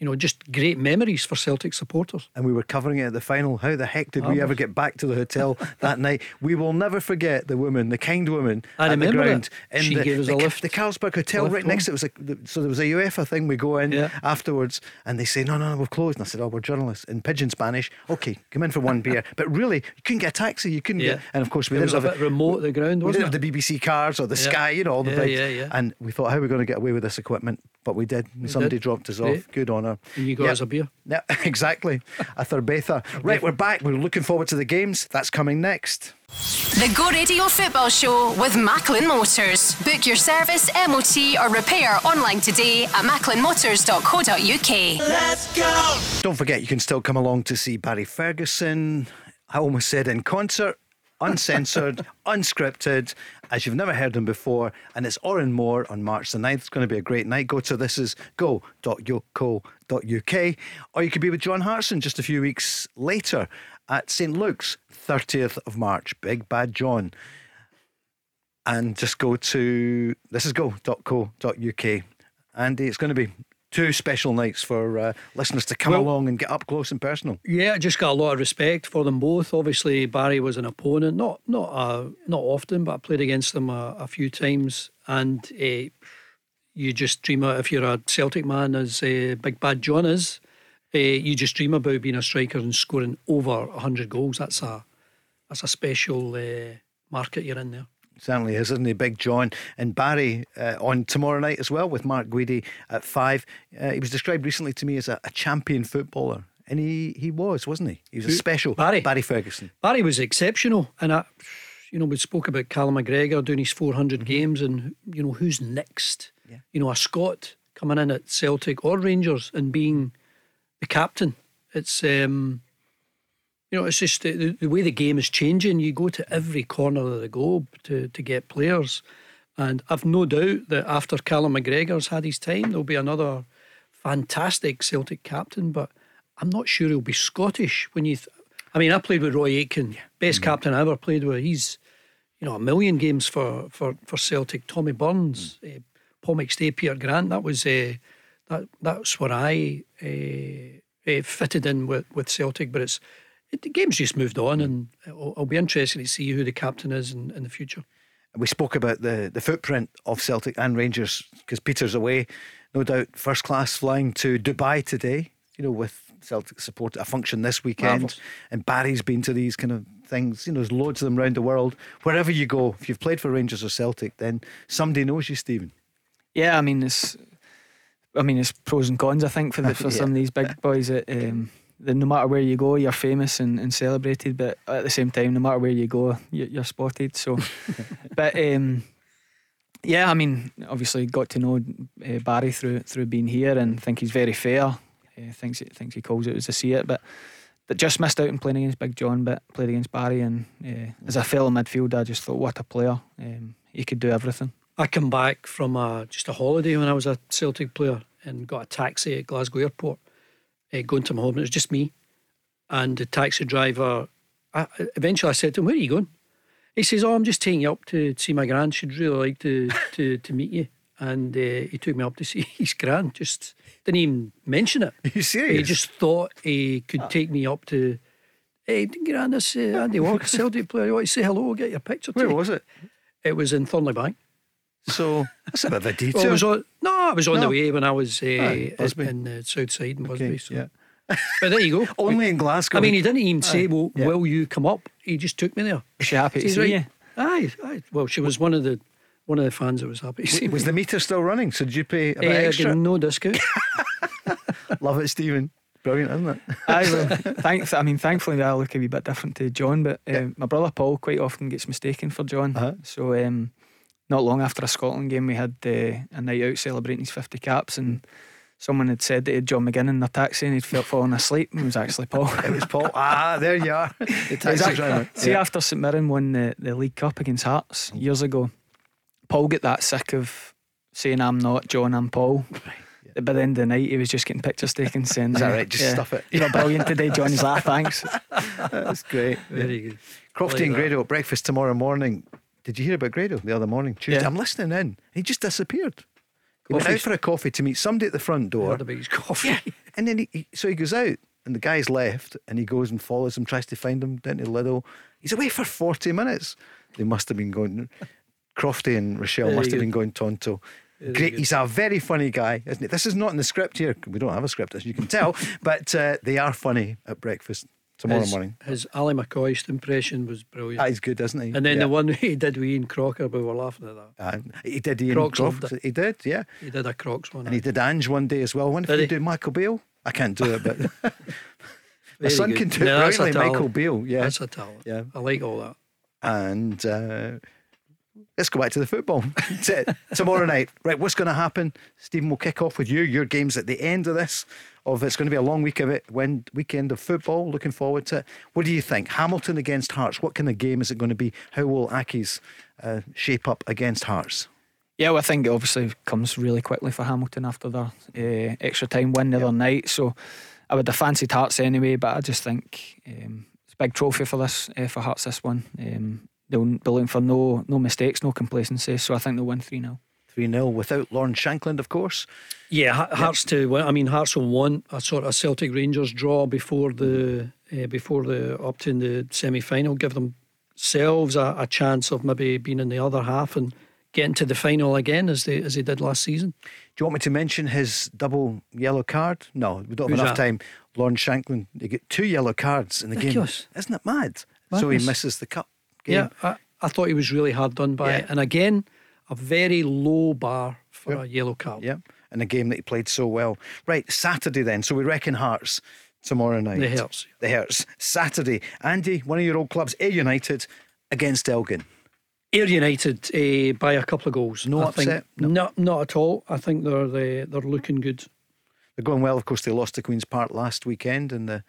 You know, just great memories for Celtic supporters. and we were covering it at the final. How the heck did Oh, we ah. ever get back to the hotel that night? We will never forget the woman, the kind woman I at the remember ground it. She the, gave us the, a lift. the Carlsberg Hotel right next to it was a, the- so there was a UEFA thing. We go in Yeah. afterwards, and they say, "No, no, no, we've closed." And I said, "Oh, we're journalists in pigeon Spanish. Okay, come in for one beer." But really, you couldn't get a taxi. You couldn't Yeah. get, and of course, we it didn't was a have bit remote, the ground, we didn't it? have the BBC cars or the Yeah. Sky, you know, all the Yeah, big. yeah, yeah. And we thought, how are we going to get away with this equipment? But we did. Somebody did. dropped us off. Good on her. And you got Yeah. us a beer. Yeah, exactly. A Thurbetha. Right, we're back. We're looking forward to the games. That's coming next. The Go Radio Football Show with Macklin Motors. Book your service, MOT, or repair online today at macklinmotors.co.uk. Let's go. Don't forget, you can still come along to see Barry Ferguson. I almost said in concert, uncensored, unscripted, as you've never heard them before. And it's Oranmore on March the 9th. It's going to be a great night. Go to this is go.co.uk. Or you could be with John Hartson just a few weeks later at St. Luke's, 30th of March. Big Bad John. And just go to this is go.co.uk. Andy, it's going to be two special nights for uh, listeners to come Well- along and get up close and personal. Yeah, I just got a lot of respect for them both. Obviously, Barry was an opponent, not not uh, not often, but I played against them a, a few times, and uh, you just dream of if you're a Celtic man, as uh, Big Bad John is, uh, you just dream about being a striker and scoring over hundred goals. That's a that's a special uh, market you're in there. Certainly is, isn't he? Big John and Barry uh, on tomorrow night as well with Mark Guidi at five. Uh, he was described recently to me as a, a champion footballer, and he, he was, wasn't he? He was a special Barry? Barry Ferguson. Barry was exceptional, and I, you know, we spoke about Callum McGregor doing his 400 games, and you know who's next. Yeah. You know, a Scot coming in at Celtic or Rangers and being the captain. It's um, you know, it's just the, the, way the game is changing. You go to every corner of the globe to to get players, and I've no doubt that after Callum McGregor's had his time, there'll be another fantastic Celtic captain. But I'm not sure he'll be Scottish. When you, th- I mean, I played with Roy Aitken, best captain I ever played with. He's, you know, a million games for for for Celtic. Tommy Burns, uh, Paul McStay, Peter Grant. That was uh, that that's where I uh, uh, fitted in with with Celtic. But it's it, the game's just moved on, and I'll, I'll be interested to see who the captain is in, in the future. We spoke about the, the footprint of Celtic and Rangers because Peter's away, no doubt, first class flying to Dubai today, you know, with Celtic support a function this weekend. Marvellous. And Barry's been to these kind of things, you know, there's loads of them around the world. Wherever you go, if you've played for Rangers or Celtic, then somebody knows you, Stephen. Yeah, I mean it's, I mean it's pros and cons. I think for the, for Yeah. some of these big boys, that um, that no matter where you go, you're famous and, and celebrated. But at the same time, no matter where you go, you, you're spotted. So, but um, yeah, I mean, obviously got to know uh, Barry through through being here, and think he's very fair. Uh, thinks it thinks he calls it as I see it, but. But just missed out in playing against Big John, but played against Barry, and uh, as a fellow midfielder, I just thought, what a player! Um, he could do everything. I come back from a, just a holiday when I was a Celtic player and got a taxi at Glasgow Airport, uh, going to my home. It was just me, and the taxi driver. I, eventually, I said to him, "Where are you going?" He says, "Oh, I'm just taking you up to see my grand. She'd really like to to to meet you." And uh, he took me up to see his grand. Just didn't even mention it. Are you serious? He just thought he could take me up to. Hey, grand, this uh, Andy Walker, Celtic player. You want to say hello? Get your picture. Where taken." was it? It was in Thornliebank. So that's a bit of a detour. Well, it was on, no, I was on No. the way when I was uh, Aye, Busby. in the south side in Busby. Okay, so. yeah. But there you go. Only in Glasgow. I mean, he didn't even say, "Well, yeah. will you come up?" He just took me there. Is she happy to see right. you? Aye, aye. Well, she was one of the one of the fans that was happy to see was me. the meter still running? So did you pay a bit I extra? no discount. Love it, Stephen. Brilliant, isn't it? Aye, well, thanks. I mean, thankfully, I look a wee bit different to John, but uh, my brother Paul quite often gets mistaken for John. Uh-huh. So, um, not long after a Scotland game, we had uh, a night out celebrating his 50 caps, and someone had said that he had John McGinn in their taxi and he'd felt fallen asleep, and it was actually Paul. It was Paul. Ah, there you are. The taxi Exactly. driver. See, Yeah. after St Mirren won the, the League Cup against Hearts years ago, Paul got that sick of saying, I'm not John, I'm Paul. By the end of the night, he was just getting pictures taken, saying, Is that right? Just stuff it. You're brilliant today, Johnny's laugh. Thanks. That's great. Very good. Crofty Like and that. Grado at breakfast tomorrow morning. Did you hear about Grado the other morning? Tuesday. Yeah. I'm listening in. He just disappeared. He went out for a coffee to meet somebody at the front door. Heard about his coffee. And then he, he so he goes out and the guy's left and he goes and follows him, tries to find him down to Lidl. He's away for 40 minutes. They must have been going, Crofty and Rochelle Very must have good. been going tonto. Very Great. good. He's a very funny guy, isn't he? This is not in the script here. We don't have a script, as you can tell, but uh, they are funny at breakfast tomorrow his, morning. His Ally McCoist impression was brilliant. That is good, isn't he? and then Yeah. the one he did with Ian Crocker, we were laughing at that. Uh, he did Ian Crocs Croft. He did, yeah. He did a Crocs one. And he did Ange one day as well. I wonder if Did he he? do Michael Beale. I can't do it, but my son good. can do it that's a brilliantly. Michael. Beale, yeah. That's a talent. Yeah. I like all that. And uh, let's go back to the football. Tomorrow night, right? What's going to happen? Stephen will kick off with you. Your game's at the end of this. Of it's going to be a long week of it. When weekend of football. Looking forward to it. What do you think? Hamilton against Hearts. What kind of game is it going to be? How will Accies uh, shape up against Hearts? Yeah, well, I think it obviously comes really quickly for Hamilton after their uh, extra time win the other night. So I would have fancied Hearts anyway, but I just think um, it's a big trophy for this uh, for Hearts. This one, um, they'll be looking for no no mistakes, no complacency. So I think they'll win three 0 3 0 without Lauren Shankland, of course. Yeah, Ha- Hearts to win. I mean, Hearts will want a sort of Celtic Rangers draw before the uh, before the up to in the semi final. Give themselves a, a chance of maybe being in the other half and getting to the final again as they as they did last season. Do you want me to mention his double yellow card? No, we don't have Who's enough that? time. Lauren Shankland, they get two yellow cards in the Ridiculous. game. Isn't it mad? So he misses the cup game. Yeah, I, I thought he was really hard done by Yeah. it. And again, a very low bar for a yellow card. Yeah, in a game that he played so well. Right, Saturday then. So we reckon Hearts tomorrow night. The Hearts. The Hearts. Saturday. Andy, one of your old clubs, Ayr United against Elgin. Ayr United uh, by a couple of goals. No I think. upset? No. Not not at all. I think they're they, they're looking good. They're going well. Of course, they lost to Queen's Park last weekend in the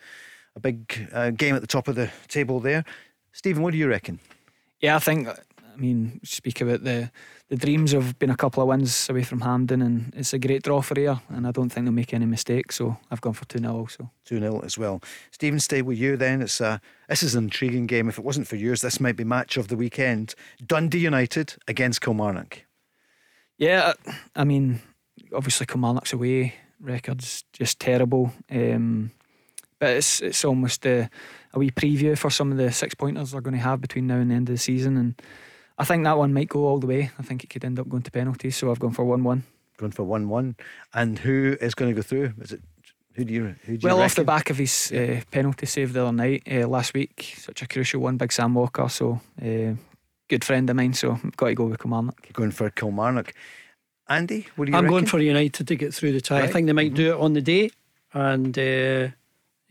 a big uh, game at the top of the table there. Stephen, what do you reckon? Yeah, I think. I mean, speak about the the dreams of being a couple of wins away from Hampden, and it's a great draw for Ayr, and I don't think they'll make any mistakes. So I've gone for two 0 also. 2 0 as well. Stephen, stay with you then. It's a, this is an intriguing game. If it wasn't for yours, this might be match of the weekend. Dundee United against Kilmarnock. Yeah, I mean, obviously Kilmarnock's away record's just terrible. Um, but it's it's almost a, a wee preview for some of the six pointers they're going to have between now and the end of the season, and I think that one might go all the way. I think it could end up going to penalties, so I've gone for one-one. Going for 1 1. And who is going to go through? Is it who do you who do Well, you off the back of his uh, penalty save the other night, uh, last week, such a crucial one, Big Sam Walker. So, uh, good friend of mine. So, I've got to go with Kilmarnock. Going for Kilmarnock. Andy, what do you I'm reckon? going for United to get through the tie. I think they might do it on the day, and uh,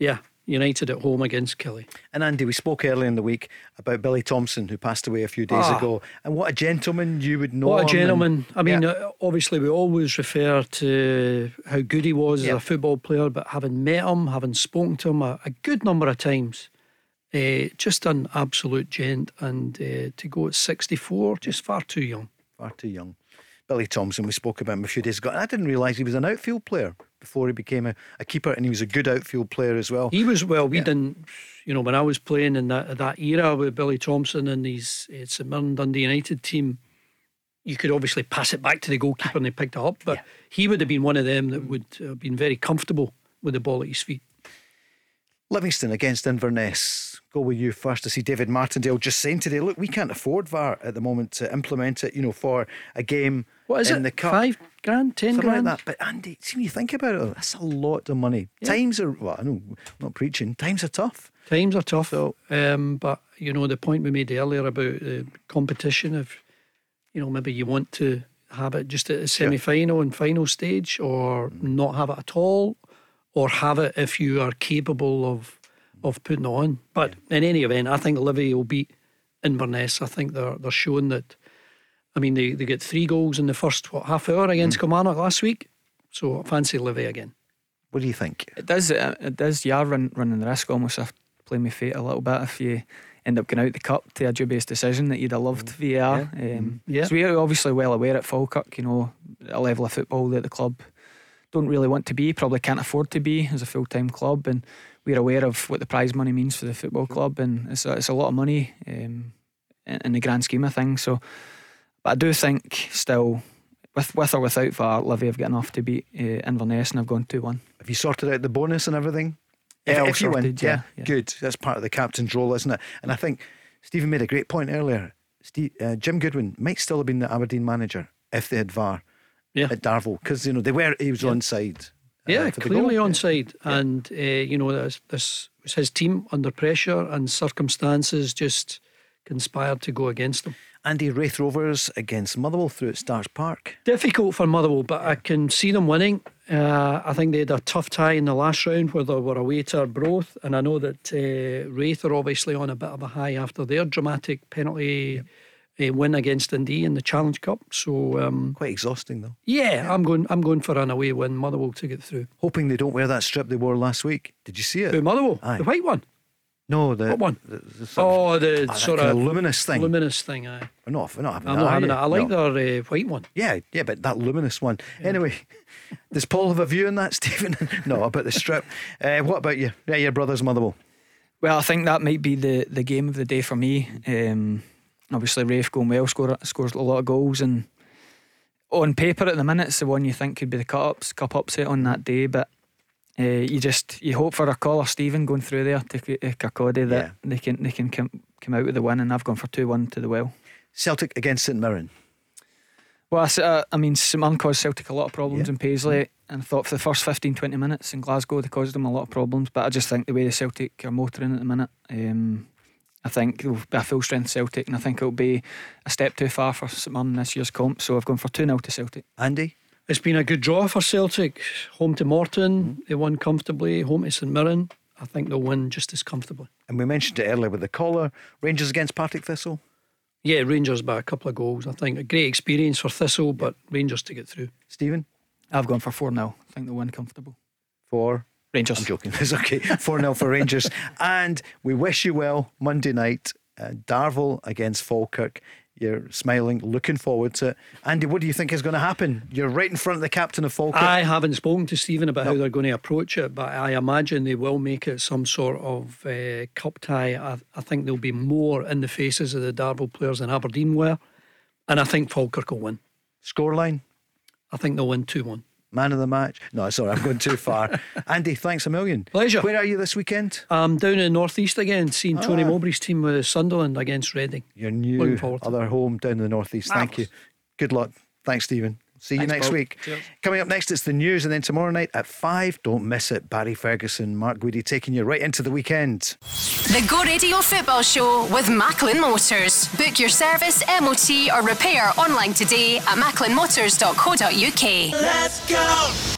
yeah, United at home against Killie. And Andy, we spoke earlier in the week about Billy Thomson, who passed away a few days Ah. ago. And what a gentleman you would know. What a him and- gentleman! I mean, Yeah. uh, obviously, we always refer to how good he was Yeah. as a football player, but having met him, having spoken to him a, a good number of times, uh, just an absolute gent. And uh, to go at 64, just far too young. far too young. Billy Thomson, we spoke about him a few days ago. I didn't realise he was an outfield player before he became a, a keeper, and he was a good outfield player as well. He was well. We didn't, you know, when I was playing in that that era with Billy Thomson and these uh, it's St Mirren Dundee United team, you could obviously pass it back to the goalkeeper and they picked it up. But he would have been one of them that would have been very comfortable with the ball at his feet. Livingston against Inverness. Go with you first to see David Martindale just saying today, look, we can't afford VAR at the moment to implement it, you know, for a game What is in it? the cup. Five grand, ten Something grand. like that. But Andy, see when you think about it, that's a lot of money. Times are well, I know I'm not preaching. Times are tough. Times are tough, um, but you know the point we made earlier about the competition. If you know maybe you want to have it just at the semi-final and final stage, or Mm. not have it at all, or have it if you are capable of of putting it on. But in any event, I think Livy will beat Inverness. I think they're they're showing that. I mean, they, they get three goals in the first what half hour against Mm. Kilmarnock last week, so I fancy Livy again. What do you think? It does. uh, It does. You are run, running the risk almost of playing with fate a little bit if you end up going out the cup to a dubious decision that you'd have loved VAR. Um, Yeah. So we're obviously well aware at Falkirk, you know, a level of football that the club don't really want to be, probably can't afford to be as a full time club. And we're aware of what the prize money means for the football club, and it's a, it's a lot of money um, in, in the grand scheme of things. So, but I do think still, with with or without VAR, Livy have got enough to beat uh, Inverness, and I've gone two one. Have you sorted out the bonus and everything? If, Yeah, all if you win, yeah, yeah, yeah. good. That's part of the captain's role, isn't it? And I think Stephen made a great point earlier. Steve, uh, Jim Goodwin might still have been the Aberdeen manager if they had VAR Yeah. at Darvel because you know they were he was onside. uh, Yeah, clearly goal. onside, and uh, you know this, this was his team under pressure, and circumstances just conspired to go against them. Andy Raith Rovers against Motherwell through at Stark's Park. Difficult for Motherwell, but I can see them winning. Uh, I think they had a tough tie in the last round where they were away to Arbroath, and I know that uh, Raith are obviously on a bit of a high after their dramatic penalty uh, win against Dundee in the Challenge Cup. So um, quite exhausting though. Yeah, I'm going. I'm going for an away win. Motherwell to get through. Hoping they don't wear that strip they wore last week. Did you see it? Who, Motherwell? Aye. The white one. No, the What one? the- the sort of- Oh, the Ah, sort kind of luminous thing. Luminous thing. Aye. We're not, we're not having I'm that. not having you? it. I like No. their uh, white one. Yeah, yeah, but that luminous one. Anyway, does Paul have a view on that, Stephen? no, about the strip. Uh, what about you? Yeah, your brother's Motherwell. Well, I think that might be the, the game of the day for me. Um, obviously, Raith going well, score, scores a lot of goals, and on paper at the minute, it's the one you think could be the cut ups, cup upset on that day. But uh, you just you hope for a caller Stephen going through there to K- uh, that Yeah. they can they can come come out with the win, and I've gone for two one to the well. Celtic against St Mirren. Well, I, uh, I mean, St Mirren caused Celtic a lot of problems in Paisley, and I thought for the first 15, 20 minutes in Glasgow, they caused them a lot of problems. But I just think the way the Celtic are motoring at the minute, um, I think it'll be a full strength Celtic, and I think it'll be a step too far for St Mirren this year's comp. So I've gone for 2 0 to Celtic. Andy? It's been a good draw for Celtic. Home to Morton, they won comfortably. Home to St Mirren, I think they'll win just as comfortably. And we mentioned it earlier with the caller. Rangers against Partick Thistle. Yeah, Rangers by a couple of goals. I think a great experience for Thistle, but Rangers to get through. Stephen? I've gone for 4 0. I think they'll win comfortable. Four Rangers. I'm joking. It's okay. 4 0 for Rangers. and we wish you well Monday night. Uh, Darvel against Falkirk. You're smiling, looking forward to it. Andy, what do you think is going to happen? You're right in front of the captain of Falkirk. I haven't spoken to Stephen about how they're going to approach it, but I imagine they will make it some sort of uh, cup tie. I, I think there'll be more in the faces of the Darvel players than Aberdeen were, and I think Falkirk will win. Scoreline? I think they'll win 2 1. Man of the match. No, sorry, I'm going too far. Andy, thanks a million. Pleasure. Where are you this weekend? I'm down in the northeast again, seeing Tony Ah. Mowbray's team with Sunderland against Reading. Your new other home down in the northeast. Thank you. Good luck. Thanks, Stephen. See you Thanks, next Bob. week. Cheers. Coming up next, it's the news, and then tomorrow night at five. Don't miss it. Barry Ferguson, Mark Guidi taking you right into the weekend. The Go Radio Football Show with Macklin Motors. Book your service, MOT, or repair online today at macklinmotors.co.uk. Let's go.